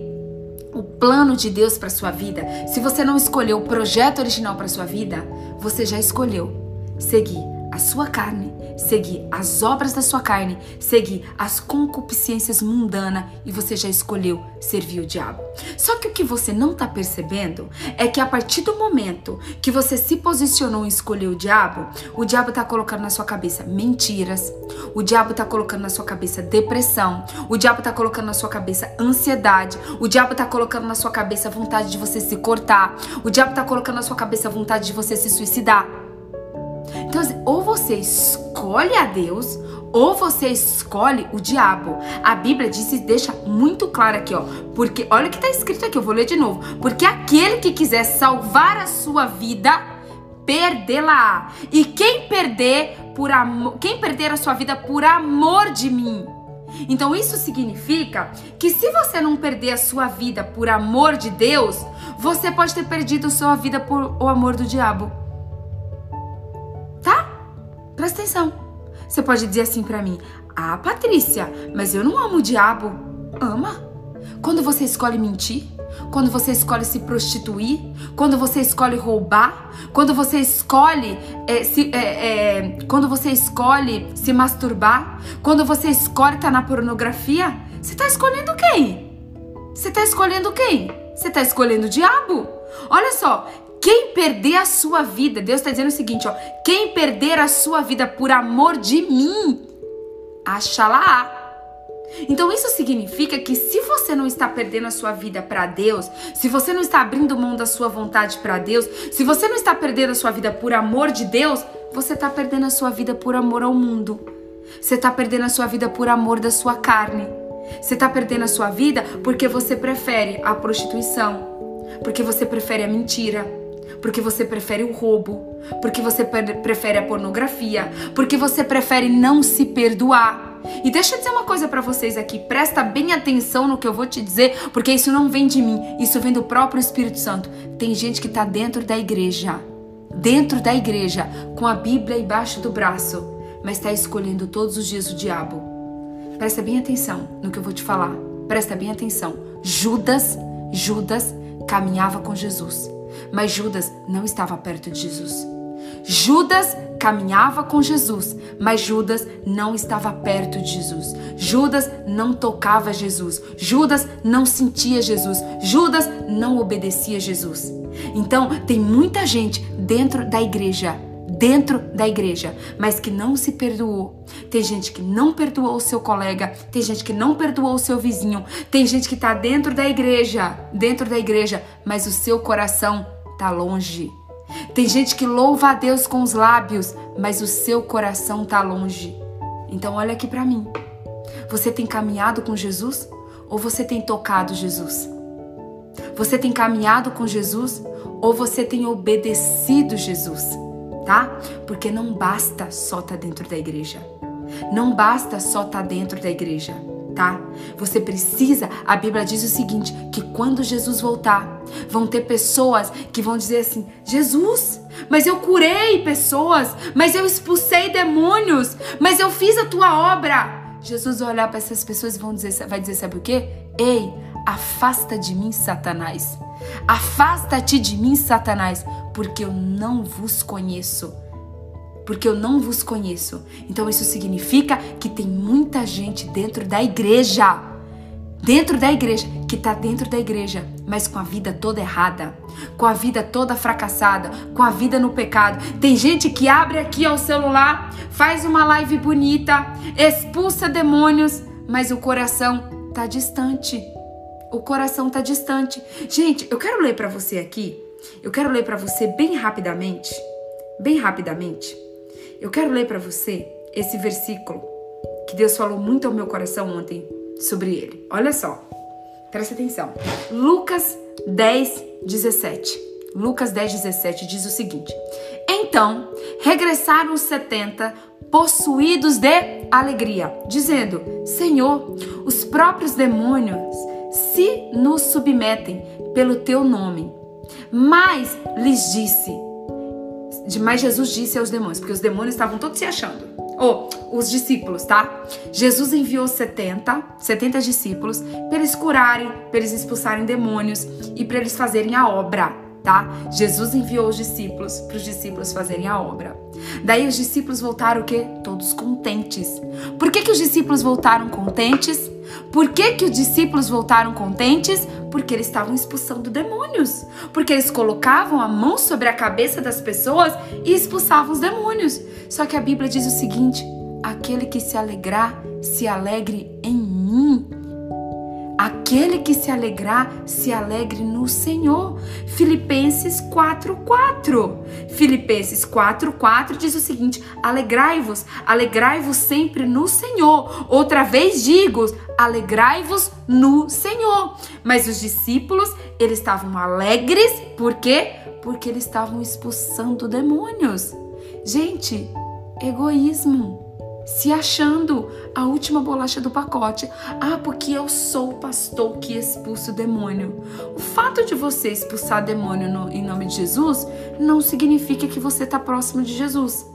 o plano de Deus para sua vida, se você não escolheu o projeto original para sua vida, você já escolheu seguir a sua carne, seguir as obras da sua carne, seguir as concupiscências mundanas e você já escolheu servir o diabo. Só que o que você não está percebendo é que a partir do momento que você se posicionou em escolher o diabo, o diabo está colocando na sua cabeça mentiras, o diabo está colocando na sua cabeça depressão, o diabo está colocando na sua cabeça ansiedade, o diabo está colocando na sua cabeça vontade de você se cortar, o diabo está colocando na sua cabeça vontade de você se suicidar. Então, assim, ou você escolhe a Deus, ou você escolhe o diabo. A Bíblia diz e deixa muito claro aqui, ó. Porque olha o que está escrito aqui, eu vou ler de novo. Porque aquele que quiser salvar a sua vida, perdê-la. E quem perder por quem perder a sua vida por amor de mim. Então isso significa que se você não perder a sua vida por amor de Deus, você pode ter perdido sua vida por o amor do diabo. Presta atenção. Você pode dizer assim para mim: Ah, Patrícia, mas eu não amo o diabo. Ama. Quando você escolhe mentir, quando você escolhe se prostituir, quando você escolhe roubar, quando você escolhe é, se, é, é, quando você escolhe se masturbar, quando você escolhe estar tá na pornografia, você está escolhendo quem? Você está escolhendo quem? Você está escolhendo o diabo. Olha só, quem perder a sua vida, Deus está dizendo o seguinte, ó, quem perder a sua vida por amor de mim, achará. Então isso significa que se você não está perdendo a sua vida para Deus, se você não está abrindo mão da sua vontade para Deus, se você não está perdendo a sua vida por amor de Deus, você está perdendo a sua vida por amor ao mundo. Você está perdendo a sua vida por amor da sua carne. Você está perdendo a sua vida porque você prefere a prostituição, porque você prefere a mentira, porque você prefere o roubo, porque você prefere a pornografia, porque você prefere não se perdoar. E deixa eu dizer uma coisa para vocês aqui, presta bem atenção no que eu vou te dizer, porque isso não vem de mim, isso vem do próprio Espírito Santo. Tem gente que tá dentro da igreja, dentro da igreja, com a Bíblia embaixo do braço, mas está escolhendo todos os dias o diabo. Presta bem atenção no que eu vou te falar. Presta bem atenção. Judas, Judas caminhava com Jesus. Mas Judas não estava perto de Jesus. Judas caminhava com Jesus, mas Judas não estava perto de Jesus. Judas não tocava Jesus. Judas não sentia Jesus. Judas não obedecia Jesus. Então, tem muita gente dentro da igreja dentro da igreja, mas que não se perdoou. Tem gente que não perdoou o seu colega, tem gente que não perdoou o seu vizinho, tem gente que está dentro da igreja, dentro da igreja, mas o seu coração está longe. Tem gente que louva a Deus com os lábios, mas o seu coração está longe. Então olha aqui para mim. Você tem caminhado com Jesus ou você tem tocado Jesus? Você tem caminhado com Jesus ou você tem obedecido Jesus? Tá? Porque não basta só estar tá dentro da igreja. Não basta só estar tá dentro da igreja tá? Você precisa, a Bíblia diz o seguinte, que quando Jesus voltar, vão ter pessoas que vão dizer assim: "Jesus, mas eu curei pessoas, mas eu expulsei demônios, mas eu fiz a tua obra". Jesus vai olhar para essas pessoas e vão dizer, vai dizer, sabe o quê? Ei, afasta de mim, Satanás. Afasta-te de mim, Satanás, porque eu não vos conheço porque eu não vos conheço. Então isso significa que tem muita gente dentro da igreja, dentro da igreja, que está dentro da igreja, mas com a vida toda errada, com a vida toda fracassada, com a vida no pecado. Tem gente que abre aqui o celular, faz uma live bonita, expulsa demônios, mas o coração está distante. O coração está distante. Gente, eu quero ler para você aqui. Eu quero ler para você bem rapidamente, bem rapidamente eu quero ler para você esse versículo que Deus falou muito ao meu coração ontem sobre ele. Olha só, presta atenção. Lucas 10, 17. Lucas 10, 17 diz o seguinte: Então regressaram os setenta possuídos de alegria, dizendo: Senhor, os próprios demônios se nos submetem pelo teu nome. Mas lhes disse: mas Jesus disse aos demônios, porque os demônios estavam todos se achando. Ou oh, os discípulos, tá? Jesus enviou 70, 70 discípulos para eles curarem, para eles expulsarem demônios e para eles fazerem a obra, tá? Jesus enviou os discípulos para os discípulos fazerem a obra. Daí os discípulos voltaram o quê? Todos contentes. Por que, que os discípulos voltaram contentes? Por que, que os discípulos voltaram contentes? Porque eles estavam expulsando demônios. Porque eles colocavam a mão sobre a cabeça das pessoas e expulsavam os demônios. Só que a Bíblia diz o seguinte: aquele que se alegrar, se alegre em mim. Aquele que se alegrar, se alegre no Senhor. Filipenses 4:4. Filipenses 4:4 diz o seguinte: Alegrai-vos, alegrai-vos sempre no Senhor. Outra vez digo, alegrai-vos no Senhor. Mas os discípulos, eles estavam alegres, por quê? Porque eles estavam expulsando demônios. Gente, egoísmo se achando a última bolacha do pacote. Ah, porque eu sou o pastor que expulsa o demônio. O fato de você expulsar demônio no, em nome de Jesus não significa que você está próximo de Jesus.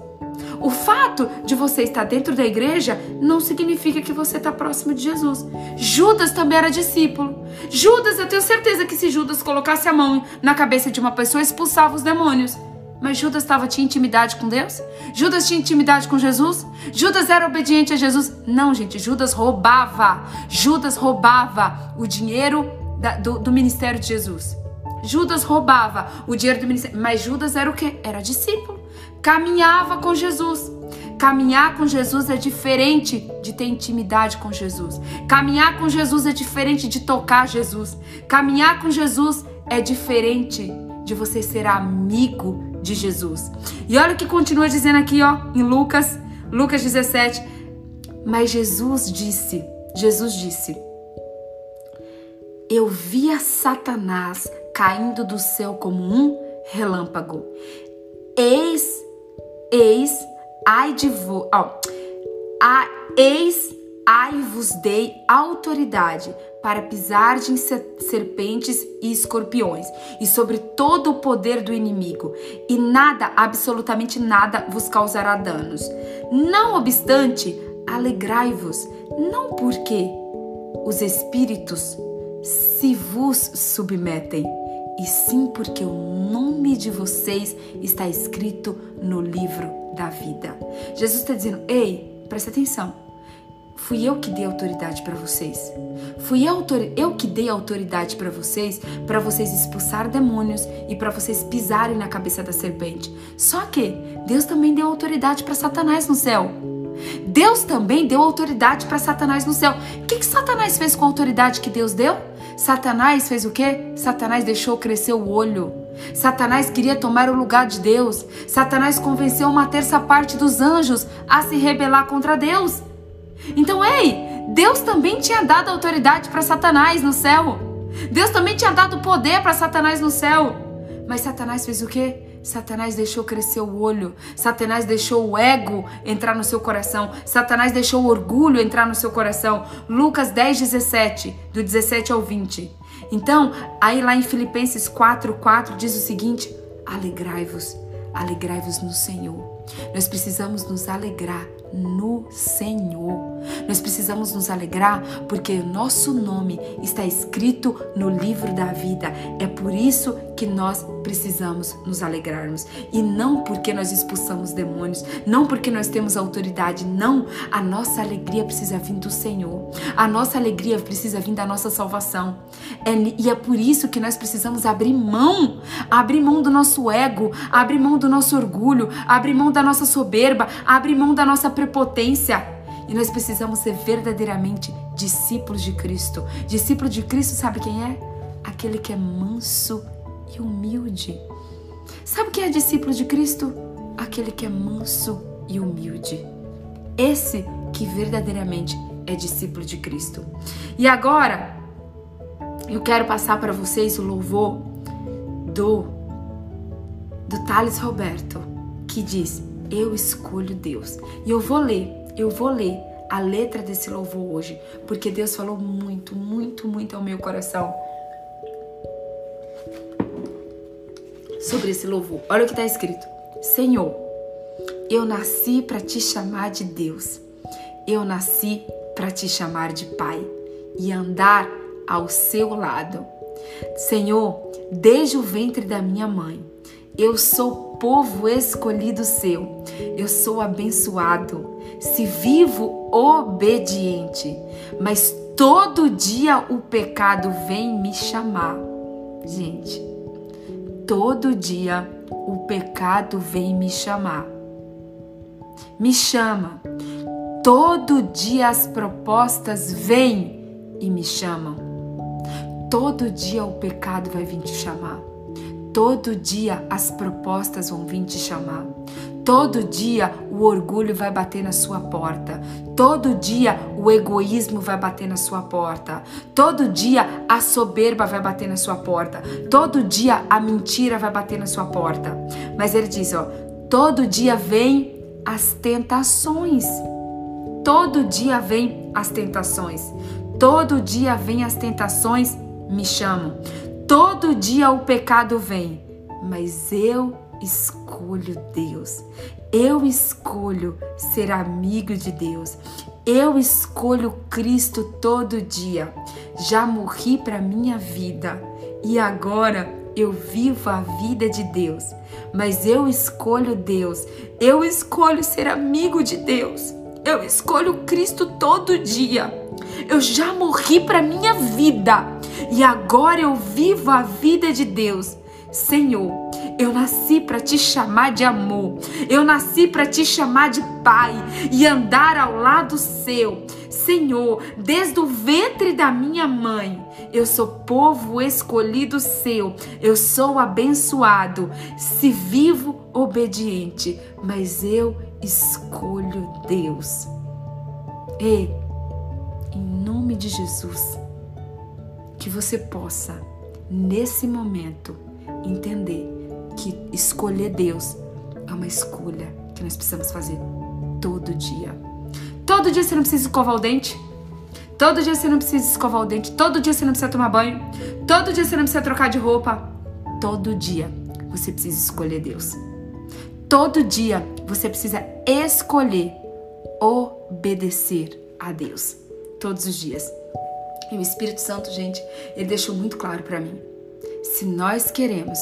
O fato de você estar dentro da igreja não significa que você está próximo de Jesus. Judas também era discípulo. Judas, eu tenho certeza que se Judas colocasse a mão na cabeça de uma pessoa, expulsava os demônios. Mas Judas estava tinha intimidade com Deus? Judas tinha intimidade com Jesus? Judas era obediente a Jesus? Não, gente, Judas roubava. Judas roubava o dinheiro da, do, do ministério de Jesus. Judas roubava o dinheiro do ministério, mas Judas era o quê? Era discípulo. Caminhava com Jesus. Caminhar com Jesus é diferente de ter intimidade com Jesus. Caminhar com Jesus é diferente de tocar Jesus. Caminhar com Jesus é diferente de você ser amigo de Jesus. E olha o que continua dizendo aqui, ó, em Lucas, Lucas 17. Mas Jesus disse, Jesus disse: Eu via Satanás caindo do céu como um relâmpago. Eis, eis, ai de vós, ó, a, eis, ai vos dei autoridade para pisar em serpentes e escorpiões, e sobre todo o poder do inimigo, e nada, absolutamente nada, vos causará danos. Não obstante, alegrai-vos, não porque os espíritos se vos submetem, e sim porque o nome de vocês está escrito no livro da vida. Jesus está dizendo: ei, presta atenção. Fui eu que dei autoridade para vocês. Fui eu, eu que dei autoridade para vocês, para vocês expulsar demônios e para vocês pisarem na cabeça da serpente. Só que Deus também deu autoridade para Satanás no céu. Deus também deu autoridade para Satanás no céu. O que, que Satanás fez com a autoridade que Deus deu? Satanás fez o quê? Satanás deixou crescer o olho. Satanás queria tomar o lugar de Deus. Satanás convenceu uma terça parte dos anjos a se rebelar contra Deus. Então, ei, Deus também tinha dado autoridade para Satanás no céu. Deus também tinha dado poder para Satanás no céu. Mas Satanás fez o quê? Satanás deixou crescer o olho, Satanás deixou o ego entrar no seu coração, Satanás deixou o orgulho entrar no seu coração. Lucas 10, 17, do 17 ao 20. Então, aí lá em Filipenses 4, 4 diz o seguinte: alegrai-vos, alegrai-vos no Senhor. Nós precisamos nos alegrar no Senhor. Nós precisamos nos alegrar porque nosso nome está escrito no livro da vida. É por isso que nós precisamos nos alegrarmos e não porque nós expulsamos demônios, não porque nós temos autoridade, não. A nossa alegria precisa vir do Senhor. A nossa alegria precisa vir da nossa salvação. É, e é por isso que nós precisamos abrir mão, abrir mão do nosso ego, abrir mão do nosso orgulho, abrir mão da nossa soberba, abrir mão da nossa prepotência. E nós precisamos ser verdadeiramente discípulos de Cristo. Discípulo de Cristo, sabe quem é? Aquele que é manso e humilde. Sabe quem é discípulo de Cristo? Aquele que é manso e humilde. Esse que verdadeiramente é discípulo de Cristo. E agora, eu quero passar para vocês o louvor do do Thales Roberto, que diz: Eu escolho Deus. E eu vou ler eu vou ler a letra desse louvor hoje, porque Deus falou muito, muito, muito ao meu coração sobre esse louvor. Olha o que está escrito: Senhor, eu nasci para te chamar de Deus. Eu nasci para te chamar de Pai e andar ao seu lado. Senhor, desde o ventre da minha mãe, eu sou povo escolhido seu. Eu sou abençoado. Se vivo obediente, mas todo dia o pecado vem me chamar. Gente, todo dia o pecado vem me chamar. Me chama. Todo dia as propostas vêm e me chamam. Todo dia o pecado vai vir te chamar. Todo dia as propostas vão vir te chamar. Todo dia o orgulho vai bater na sua porta. Todo dia o egoísmo vai bater na sua porta. Todo dia a soberba vai bater na sua porta. Todo dia a mentira vai bater na sua porta. Mas ele diz, ó, todo dia vem as tentações. Todo dia vem as tentações. Todo dia vem as tentações me chamam. Todo dia o pecado vem, mas eu escolho Deus. Eu escolho ser amigo de Deus. Eu escolho Cristo todo dia. Já morri para minha vida e agora eu vivo a vida de Deus. Mas eu escolho Deus. Eu escolho ser amigo de Deus. Eu escolho Cristo todo dia. Eu já morri para minha vida e agora eu vivo a vida de Deus. Senhor, eu nasci para te chamar de amor. Eu nasci para te chamar de pai e andar ao lado seu. Senhor, desde o ventre da minha mãe, eu sou povo escolhido seu. Eu sou abençoado, se vivo obediente, mas eu escolho Deus. E em nome de Jesus, que você possa, nesse momento, entender que escolher Deus é uma escolha que nós precisamos fazer todo dia. Todo dia você não precisa escovar o dente. Todo dia você não precisa escovar o dente. Todo dia você não precisa tomar banho. Todo dia você não precisa trocar de roupa. Todo dia você precisa escolher Deus. Todo dia você precisa escolher obedecer a Deus. Todos os dias. E o Espírito Santo, gente, ele deixou muito claro para mim. Se nós queremos,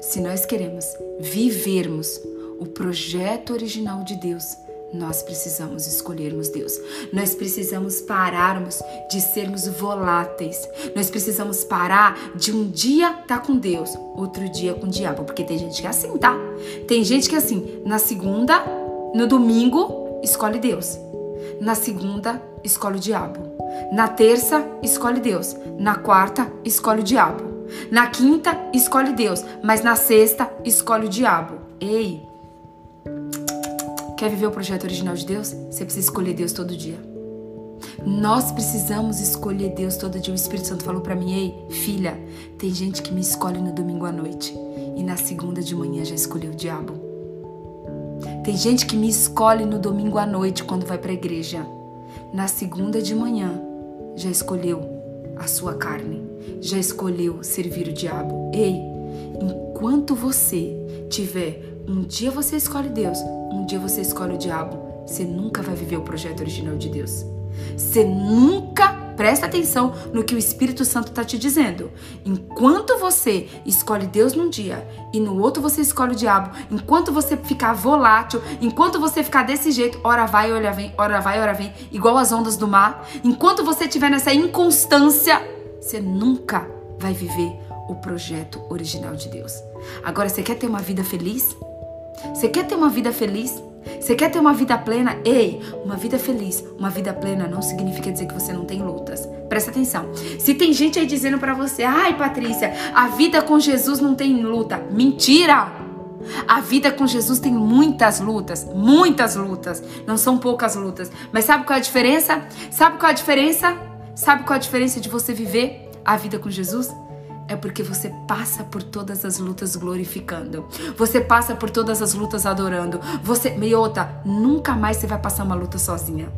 se nós queremos vivermos o projeto original de Deus, nós precisamos escolhermos Deus. Nós precisamos pararmos de sermos voláteis. Nós precisamos parar de um dia estar tá com Deus, outro dia com o diabo. Porque tem gente que é assim, tá? Tem gente que é assim, na segunda, no domingo, escolhe Deus. Na segunda, escolhe o diabo. Na terça, escolhe Deus. Na quarta, escolhe o diabo. Na quinta, escolhe Deus. Mas na sexta, escolhe o diabo. Ei! Quer viver o projeto original de Deus? Você precisa escolher Deus todo dia. Nós precisamos escolher Deus todo dia. O Espírito Santo falou para mim: "Ei, filha, tem gente que me escolhe no domingo à noite e na segunda de manhã já escolheu o diabo. Tem gente que me escolhe no domingo à noite quando vai para a igreja. Na segunda de manhã já escolheu a sua carne, já escolheu servir o diabo. Ei, enquanto você tiver um dia você escolhe Deus, um dia você escolhe o diabo, você nunca vai viver o projeto original de Deus. Você nunca presta atenção no que o Espírito Santo está te dizendo. Enquanto você escolhe Deus num dia e no outro você escolhe o diabo, enquanto você ficar volátil, enquanto você ficar desse jeito, hora vai, hora vem, hora vai, hora vem, igual as ondas do mar, enquanto você estiver nessa inconstância, você nunca vai viver o projeto original de Deus. Agora, você quer ter uma vida feliz? Você quer ter uma vida feliz? Você quer ter uma vida plena? Ei, uma vida feliz, uma vida plena não significa dizer que você não tem lutas. Presta atenção. Se tem gente aí dizendo para você, ai Patrícia, a vida com Jesus não tem luta. Mentira! A vida com Jesus tem muitas lutas, muitas lutas. Não são poucas lutas. Mas sabe qual é a diferença? Sabe qual é a diferença? Sabe qual é a diferença de você viver a vida com Jesus? É porque você passa por todas as lutas glorificando. Você passa por todas as lutas adorando. Você, meiota, nunca mais você vai passar uma luta sozinha.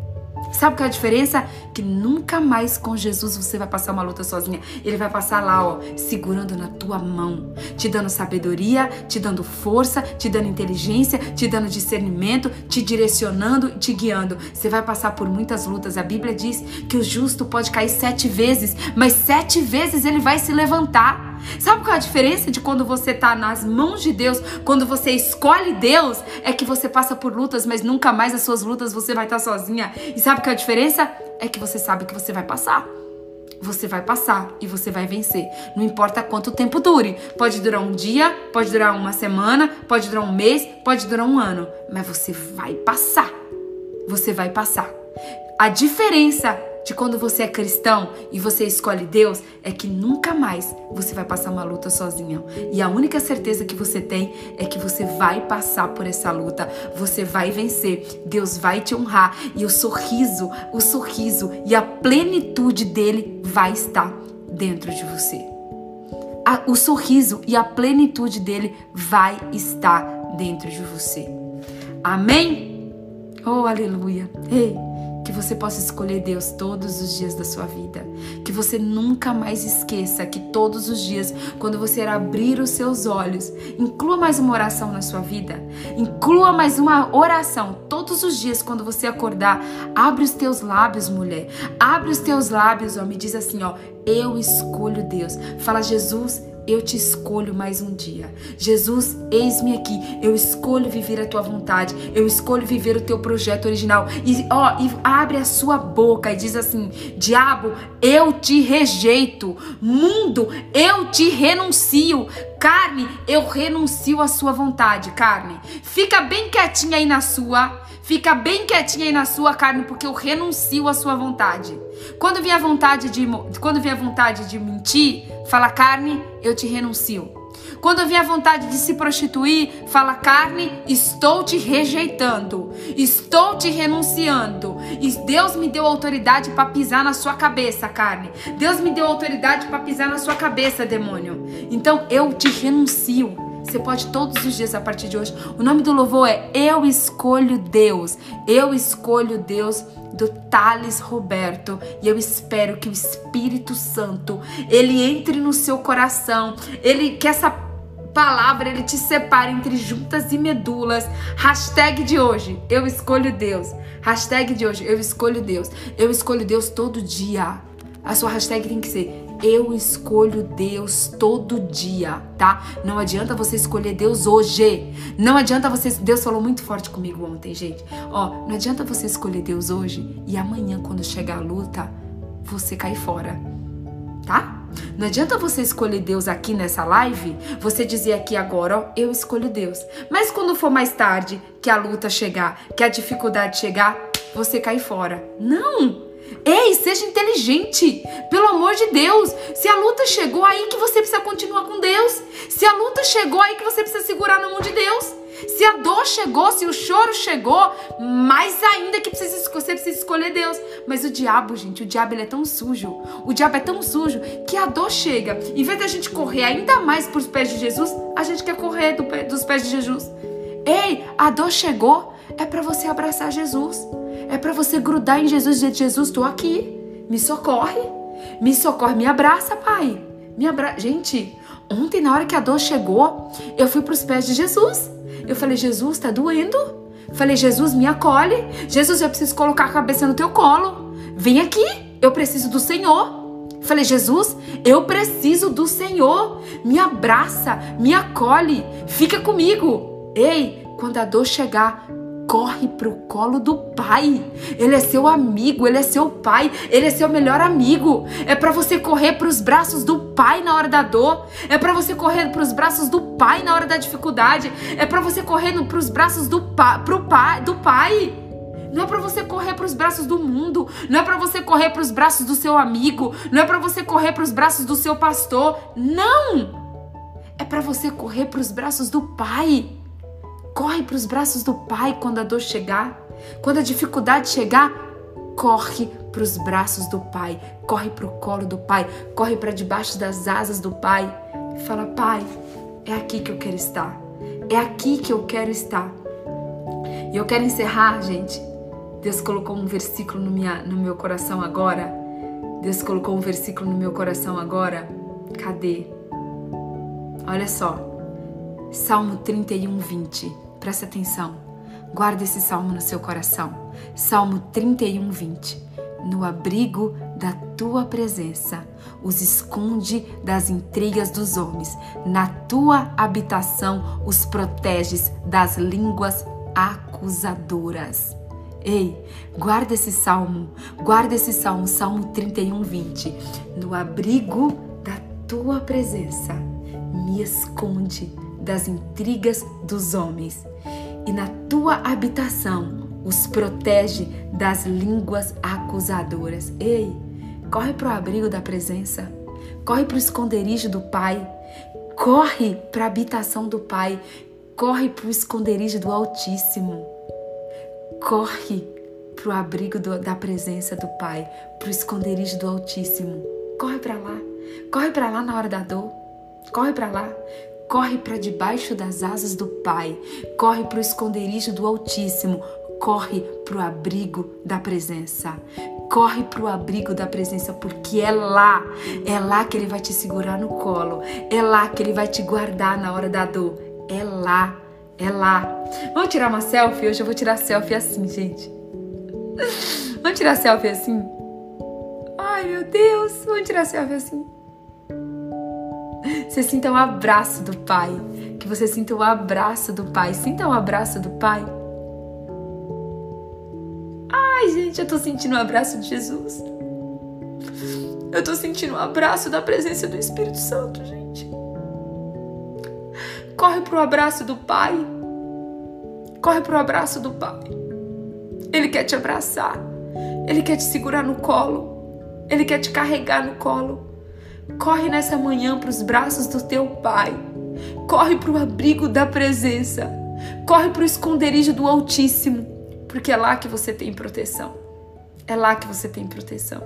Sabe qual é a diferença? Que nunca mais com Jesus você vai passar uma luta sozinha. Ele vai passar lá, ó, segurando na tua mão, te dando sabedoria, te dando força, te dando inteligência, te dando discernimento, te direcionando, te guiando. Você vai passar por muitas lutas. A Bíblia diz que o justo pode cair sete vezes, mas sete vezes ele vai se levantar. Sabe qual é a diferença de quando você está nas mãos de Deus, quando você escolhe Deus, é que você passa por lutas, mas nunca mais as suas lutas você vai estar tá sozinha. E sabe qual é a diferença? É que você sabe que você vai passar. Você vai passar e você vai vencer. Não importa quanto tempo dure. Pode durar um dia, pode durar uma semana, pode durar um mês, pode durar um ano. Mas você vai passar. Você vai passar. A diferença de quando você é cristão e você escolhe Deus é que nunca mais você vai passar uma luta sozinho. E a única certeza que você tem é que você vai passar por essa luta, você vai vencer, Deus vai te honrar e o sorriso, o sorriso e a plenitude dele vai estar dentro de você. o sorriso e a plenitude dele vai estar dentro de você. Amém? Oh, aleluia. Ei, que você possa escolher Deus todos os dias da sua vida. Que você nunca mais esqueça que todos os dias, quando você abrir os seus olhos, inclua mais uma oração na sua vida. Inclua mais uma oração todos os dias quando você acordar. Abre os teus lábios, mulher. Abre os teus lábios. Me diz assim, ó. Eu escolho Deus. Fala, Jesus, eu te escolho mais um dia. Jesus, eis-me aqui. Eu escolho viver a tua vontade. Eu escolho viver o teu projeto original. E ó, e abre a sua boca e diz assim: Diabo, eu te rejeito. Mundo, eu te renuncio. Carne, eu renuncio à sua vontade, carne. Fica bem quietinha aí na sua. Fica bem quietinha aí na sua carne, porque eu renuncio à sua vontade. Quando vier a vontade de, quando vier vontade de mentir, fala carne, eu te renuncio. Quando vier a vontade de se prostituir, fala carne, estou te rejeitando, estou te renunciando. E Deus me deu autoridade para pisar na sua cabeça, carne. Deus me deu autoridade para pisar na sua cabeça, demônio. Então eu te renuncio. Você pode todos os dias a partir de hoje. O nome do louvor é Eu Escolho Deus. Eu escolho Deus do Thales Roberto e eu espero que o Espírito Santo ele entre no seu coração, ele que essa palavra ele te separe entre juntas e medulas. Hashtag de hoje, eu escolho Deus. Hashtag de hoje, eu escolho Deus. Eu escolho Deus todo dia. A sua hashtag tem que ser Eu escolho Deus todo dia, tá? Não adianta você escolher Deus hoje. Não adianta você. Deus falou muito forte comigo ontem, gente. Ó, não adianta você escolher Deus hoje e amanhã, quando chegar a luta, você cair fora, tá? Não adianta você escolher Deus aqui nessa live, você dizer aqui agora, ó, eu escolho Deus. Mas quando for mais tarde, que a luta chegar, que a dificuldade chegar, você cai fora. Não! Ei, seja inteligente. Pelo amor de Deus. Se a luta chegou aí que você precisa continuar com Deus. Se a luta chegou aí que você precisa segurar na mão de Deus. Se a dor chegou, se o choro chegou, mais ainda que precisa, você precisa escolher Deus. Mas o diabo, gente, o diabo ele é tão sujo. O diabo é tão sujo que a dor chega. Em vez da gente correr ainda mais para os pés de Jesus, a gente quer correr do, dos pés de Jesus. Ei, a dor chegou, é para você abraçar Jesus. É para você grudar em Jesus e dizer: Jesus, estou aqui. Me socorre. Me socorre. Me abraça, Pai. Me abra... Gente, ontem, na hora que a dor chegou, eu fui para os pés de Jesus. Eu falei: Jesus, tá doendo? Falei: Jesus, me acolhe. Jesus, eu preciso colocar a cabeça no teu colo. Vem aqui. Eu preciso do Senhor. Falei, Jesus, eu preciso do Senhor. Me abraça, me acolhe, fica comigo. Ei, quando a dor chegar, corre pro colo do pai. Ele é seu amigo, ele é seu pai, ele é seu melhor amigo. É para você correr pros braços do pai na hora da dor. É para você correr pros braços do pai na hora da dificuldade. É para você correr pros braços do pai, pro pai, do pai. Não é para você correr para os braços do mundo, não é para você correr para os braços do seu amigo, não é para você correr para os braços do seu pastor. Não! É para você correr para os braços do Pai. Corre para os braços do Pai quando a dor chegar. Quando a dificuldade chegar, corre para os braços do Pai. Corre para o colo do Pai. Corre para debaixo das asas do Pai. E fala: Pai, é aqui que eu quero estar. É aqui que eu quero estar. E eu quero encerrar, gente. Deus colocou um versículo no, minha, no meu coração agora. Deus colocou um versículo no meu coração agora. Cadê? Olha só. Salmo 31, 20. Presta atenção. Guarda esse salmo no seu coração. Salmo 31, 20. No abrigo da tua presença, os esconde das intrigas dos homens. Na tua habitação, os proteges das línguas acusadoras. Ei, guarda esse salmo, guarda esse salmo, Salmo 31, 20. No abrigo da tua presença, me esconde das intrigas dos homens. E na tua habitação os protege das línguas acusadoras. Ei, corre para o abrigo da presença, corre para o esconderijo do Pai, corre para a habitação do Pai, corre para o esconderijo do Altíssimo, corre para o abrigo do, da presença do Pai, para o esconderijo do Altíssimo. Corre para lá, corre para lá na hora da dor, corre para lá, corre para debaixo das asas do Pai, corre para o esconderijo do Altíssimo, corre para o abrigo da presença. Corre para o abrigo da presença, porque é lá, é lá que Ele vai te segurar no colo, é lá que Ele vai te guardar na hora da dor, é lá, é lá. Vamos tirar uma selfie? Hoje eu vou tirar selfie assim, gente. Vamos tirar selfie assim? Ai, meu Deus, vamos tirar selfie assim. Você sinta o abraço do Pai. Que você sinta o abraço do Pai. Sinta o abraço do Pai. Ai, gente, eu tô sentindo o abraço de Jesus. Eu tô sentindo o abraço da presença do Espírito Santo, gente. Corre pro abraço do Pai. Corre pro abraço do Pai. Ele quer te abraçar. Ele quer te segurar no colo. Ele quer te carregar no colo. Corre nessa manhã para os braços do teu Pai. Corre para o abrigo da presença. Corre para o esconderijo do Altíssimo, porque é lá que você tem proteção. É lá que você tem proteção.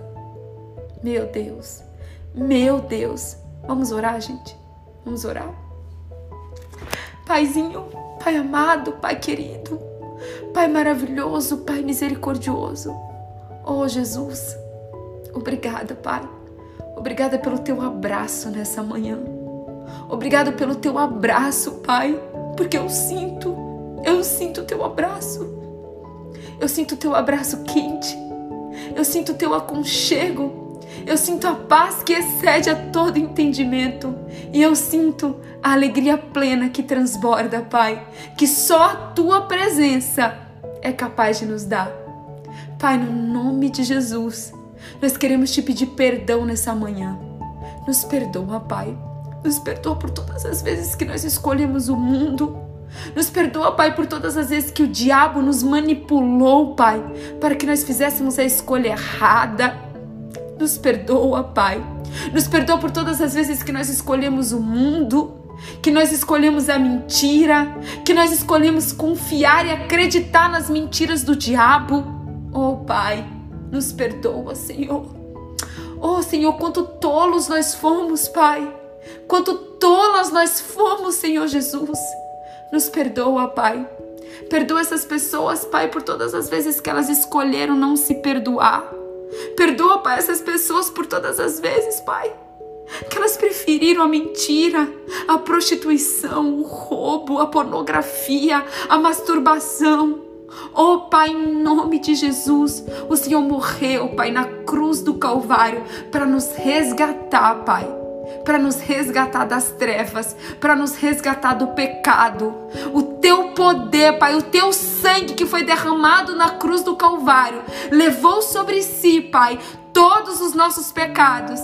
Meu Deus, meu Deus. Vamos orar, gente? Vamos orar? Paizinho, Pai amado, Pai querido, Pai maravilhoso, Pai misericordioso. Oh, Jesus, obrigada, Pai Obrigada pelo teu abraço nessa manhã. Obrigada pelo teu abraço, Pai, porque eu sinto, eu sinto o teu abraço. Eu sinto o teu abraço quente. Eu sinto o teu aconchego. Eu sinto a paz que excede a todo entendimento. E eu sinto a alegria plena que transborda, Pai, que só a tua presença é capaz de nos dar. Pai, no nome de Jesus, nós queremos te pedir perdão nessa manhã. Nos perdoa, Pai. Nos perdoa por todas as vezes que nós escolhemos o mundo. Nos perdoa, Pai, por todas as vezes que o diabo nos manipulou, Pai, para que nós fizéssemos a escolha errada. Nos perdoa, Pai. Nos perdoa por todas as vezes que nós escolhemos o mundo, que nós escolhemos a mentira, que nós escolhemos confiar e acreditar nas mentiras do diabo. Oh, Pai, nos perdoa, Senhor. Oh, Senhor, quanto tolos nós fomos, Pai. Quanto tolas nós fomos, Senhor Jesus. Nos perdoa, Pai. Perdoa essas pessoas, Pai, por todas as vezes que elas escolheram não se perdoar. Perdoa, Pai, essas pessoas por todas as vezes, Pai, que elas preferiram a mentira, a prostituição, o roubo, a pornografia, a masturbação. Oh Pai, em nome de Jesus, o Senhor morreu, Pai, na cruz do Calvário para nos resgatar, Pai para nos resgatar das trevas, para nos resgatar do pecado. O teu poder, Pai, o teu sangue que foi derramado na cruz do Calvário, levou sobre si, Pai, todos os nossos pecados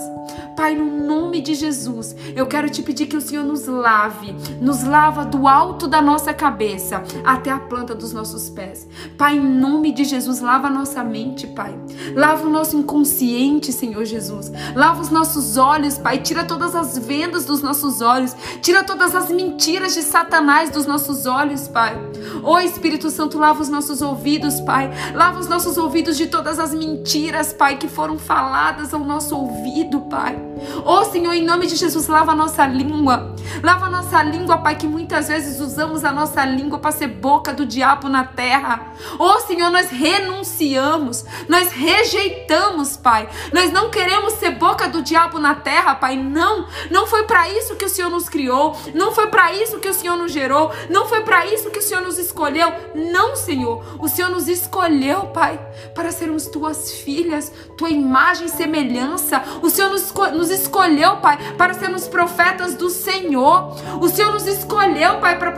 Pai, no nome de Jesus, eu quero te pedir que o Senhor nos lave, nos lava do alto da nossa cabeça até a planta dos nossos pés. Pai, em nome de Jesus, lava a nossa mente, Pai. Lava o nosso inconsciente, Senhor Jesus. Lava os nossos olhos, Pai. Tira todas as vendas dos nossos olhos. Tira todas as mentiras de Satanás dos nossos olhos, Pai. Ô Espírito Santo, lava os nossos ouvidos, Pai. Lava os nossos ouvidos de todas as mentiras, Pai, que foram faladas ao nosso ouvido, Pai. Oh Senhor, em nome de Jesus, lava a nossa língua. Lava a nossa língua, Pai, que muitas vezes usamos a nossa língua para ser boca do diabo na terra. Oh Senhor, nós renunciamos, nós rejeitamos, Pai. Nós não queremos ser boca do diabo na terra, Pai. Não, não foi para isso que o Senhor nos criou, não foi para isso que o Senhor nos gerou, não foi para isso que o Senhor nos escolheu. Não, Senhor. O Senhor nos escolheu, Pai, para sermos tuas filhas, tua imagem e semelhança. O Senhor nos, nos escolheu, Pai, para sermos profetas do Senhor. O Senhor nos escolheu, Pai, para,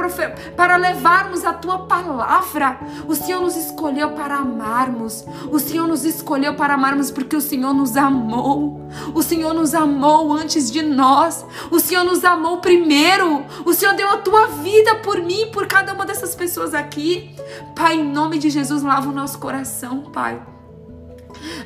para levarmos a tua palavra. O Senhor nos escolheu para amarmos. O Senhor nos escolheu para amarmos porque o Senhor nos amou. O Senhor nos amou antes de nós. O Senhor nos amou primeiro. O Senhor deu a tua vida por mim e por cada uma dessas pessoas aqui. Pai, em nome de Jesus, lava o nosso coração, Pai.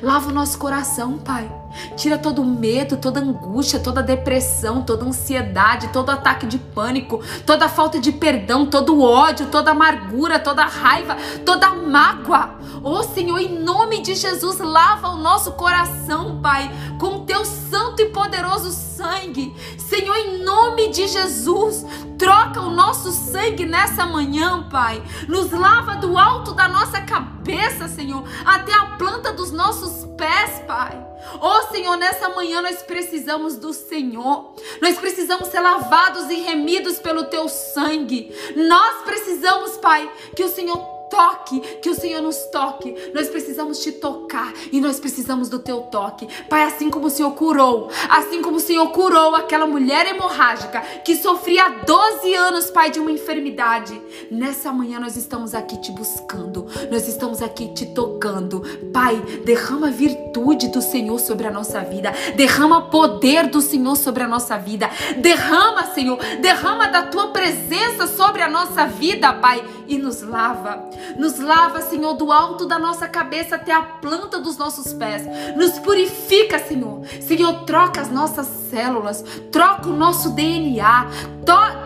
Lava o nosso coração, Pai. Tira todo medo, toda angústia, toda depressão, toda ansiedade, todo ataque de pânico, toda falta de perdão, todo ódio, toda amargura, toda raiva, toda mágoa. Oh Senhor, em nome de Jesus, lava o nosso coração, Pai, com teu santo e poderoso sangue. Senhor, em nome de Jesus, troca o nosso sangue nessa manhã, Pai. Nos lava do alto da nossa cabeça, Senhor, até a planta dos nossos pés, Pai. Oh Senhor, nessa manhã nós precisamos do Senhor. Nós precisamos ser lavados e remidos pelo teu sangue. Nós precisamos, Pai, que o Senhor toque, que o Senhor nos toque. Nós precisamos te tocar e nós precisamos do teu toque. Pai, assim como o Senhor curou, assim como o Senhor curou aquela mulher hemorrágica que sofria há 12 anos, Pai, de uma enfermidade. Nessa manhã nós estamos aqui te buscando, nós estamos aqui te tocando. Pai, derrama a virtude do Senhor sobre a nossa vida, derrama poder do Senhor sobre a nossa vida, derrama, Senhor, derrama da tua presença sobre a nossa vida, Pai, e nos lava. Nos lava, Senhor, do alto da nossa cabeça até a planta dos nossos pés. Nos purifica, Senhor. Senhor, troca as nossas células, troca o nosso DNA,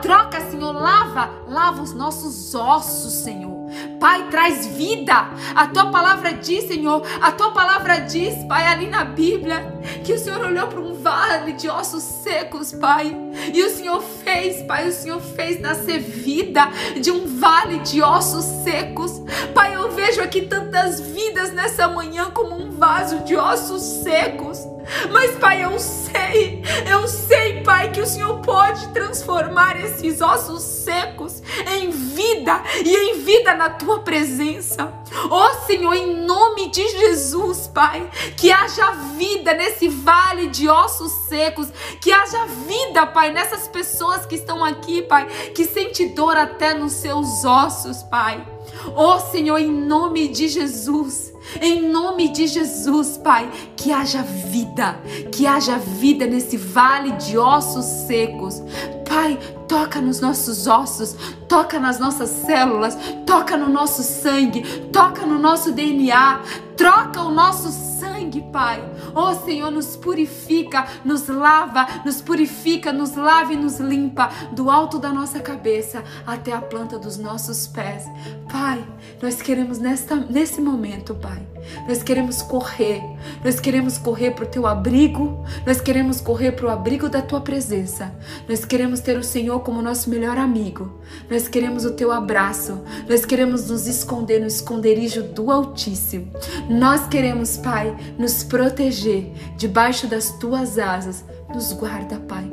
troca, Senhor, lava, lava os nossos ossos, Senhor. Pai, traz vida. A tua palavra diz, Senhor, a tua palavra diz, Pai, ali na Bíblia, que o Senhor olhou para um vale de ossos secos, Pai, e o Senhor fez, Pai, o Senhor fez nascer vida de um vale de ossos secos. Pai, eu vejo aqui tantas vidas nessa manhã como um vaso de ossos secos. Mas, Pai, eu sei, eu sei, Pai, que o Senhor pode transformar esses ossos secos em vida e em vida na tua presença. Ó oh, Senhor, em nome de Jesus, Pai, que haja vida nesse vale de ossos secos, que haja vida, Pai, nessas pessoas que estão aqui, Pai, que sente dor até nos seus ossos, Pai. Ó oh, Senhor, em nome de Jesus, em nome de Jesus, Pai, que haja vida, que haja vida nesse vale de ossos secos. Pai, toca nos nossos ossos, toca nas nossas células, toca no nosso sangue, toca no nosso DNA, troca o nosso sangue, Pai. Oh Senhor, nos purifica, nos lava, nos purifica, nos lava e nos limpa do alto da nossa cabeça até a planta dos nossos pés. Pai, nós queremos nesta, nesse momento, Pai, nós queremos correr, nós queremos correr para o teu abrigo, nós queremos correr para o abrigo da tua presença, nós queremos ter o Senhor como nosso melhor amigo, nós queremos o teu abraço, nós queremos nos esconder no esconderijo do Altíssimo, nós queremos, Pai, nos proteger debaixo das tuas asas. Nos guarda, Pai.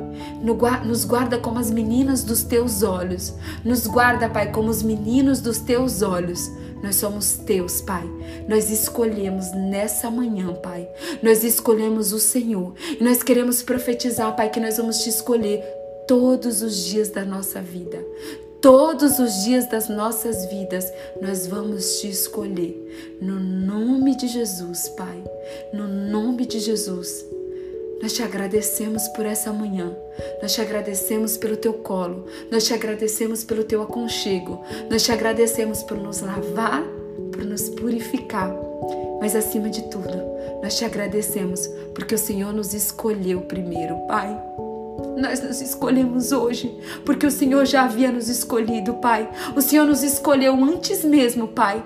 Nos guarda como as meninas dos teus olhos. Nos guarda, Pai, como os meninos dos teus olhos. Nós somos teus, Pai. Nós escolhemos nessa manhã, Pai. Nós escolhemos o Senhor. E nós queremos profetizar, Pai, que nós vamos te escolher todos os dias da nossa vida. Todos os dias das nossas vidas, nós vamos te escolher. No nome de Jesus, Pai. No nome de Jesus. Nós te agradecemos por essa manhã. Nós te agradecemos pelo teu colo. Nós te agradecemos pelo teu aconchego. Nós te agradecemos por nos lavar, por nos purificar. Mas acima de tudo, nós te agradecemos porque o Senhor nos escolheu primeiro, Pai. Nós nos escolhemos hoje, porque o Senhor já havia nos escolhido, Pai. O Senhor nos escolheu antes mesmo, Pai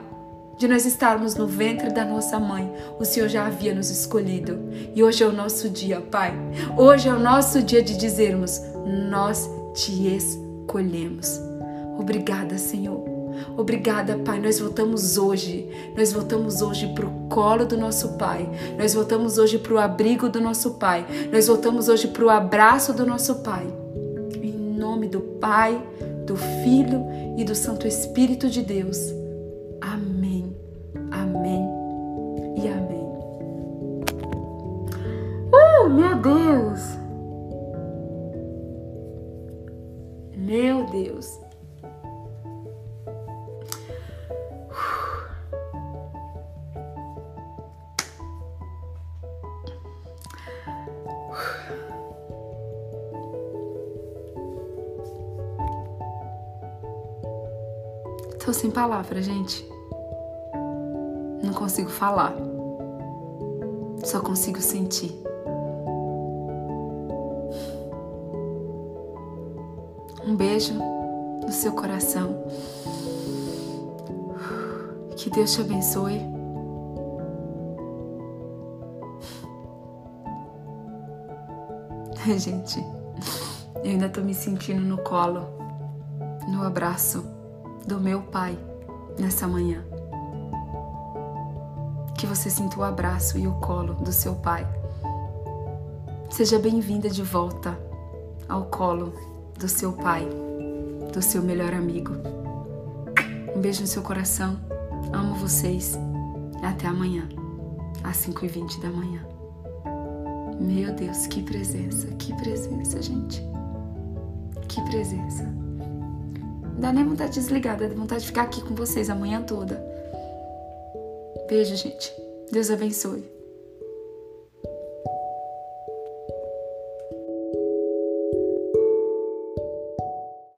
de nós estarmos no ventre da nossa mãe, o Senhor já havia nos escolhido. E hoje é o nosso dia, Pai. Hoje é o nosso dia de dizermos: Nós te escolhemos. Obrigada, Senhor. Obrigada, Pai. Nós voltamos hoje. Nós voltamos hoje para o colo do nosso Pai. Nós voltamos hoje para o abrigo do nosso Pai. Nós voltamos hoje para o abraço do nosso Pai. Em nome do Pai, do Filho e do Santo Espírito de Deus. Meu Deus! Meu Deus! Tô sem palavras, gente. Não consigo falar. Só consigo sentir. Um beijo no seu coração. Que Deus te abençoe. Gente, eu ainda tô me sentindo no colo, no abraço do meu pai nessa manhã. Que você sinta o abraço e o colo do seu pai. Seja bem-vinda de volta ao colo do seu pai, do seu melhor amigo. Um beijo no seu coração. Amo vocês. Até amanhã, às 5h20 da manhã. Meu Deus, que presença, que presença, gente. Que presença. Não dá nem vontade de desligar, dá vontade de ficar aqui com vocês a manhã toda. Beijo, gente. Deus abençoe.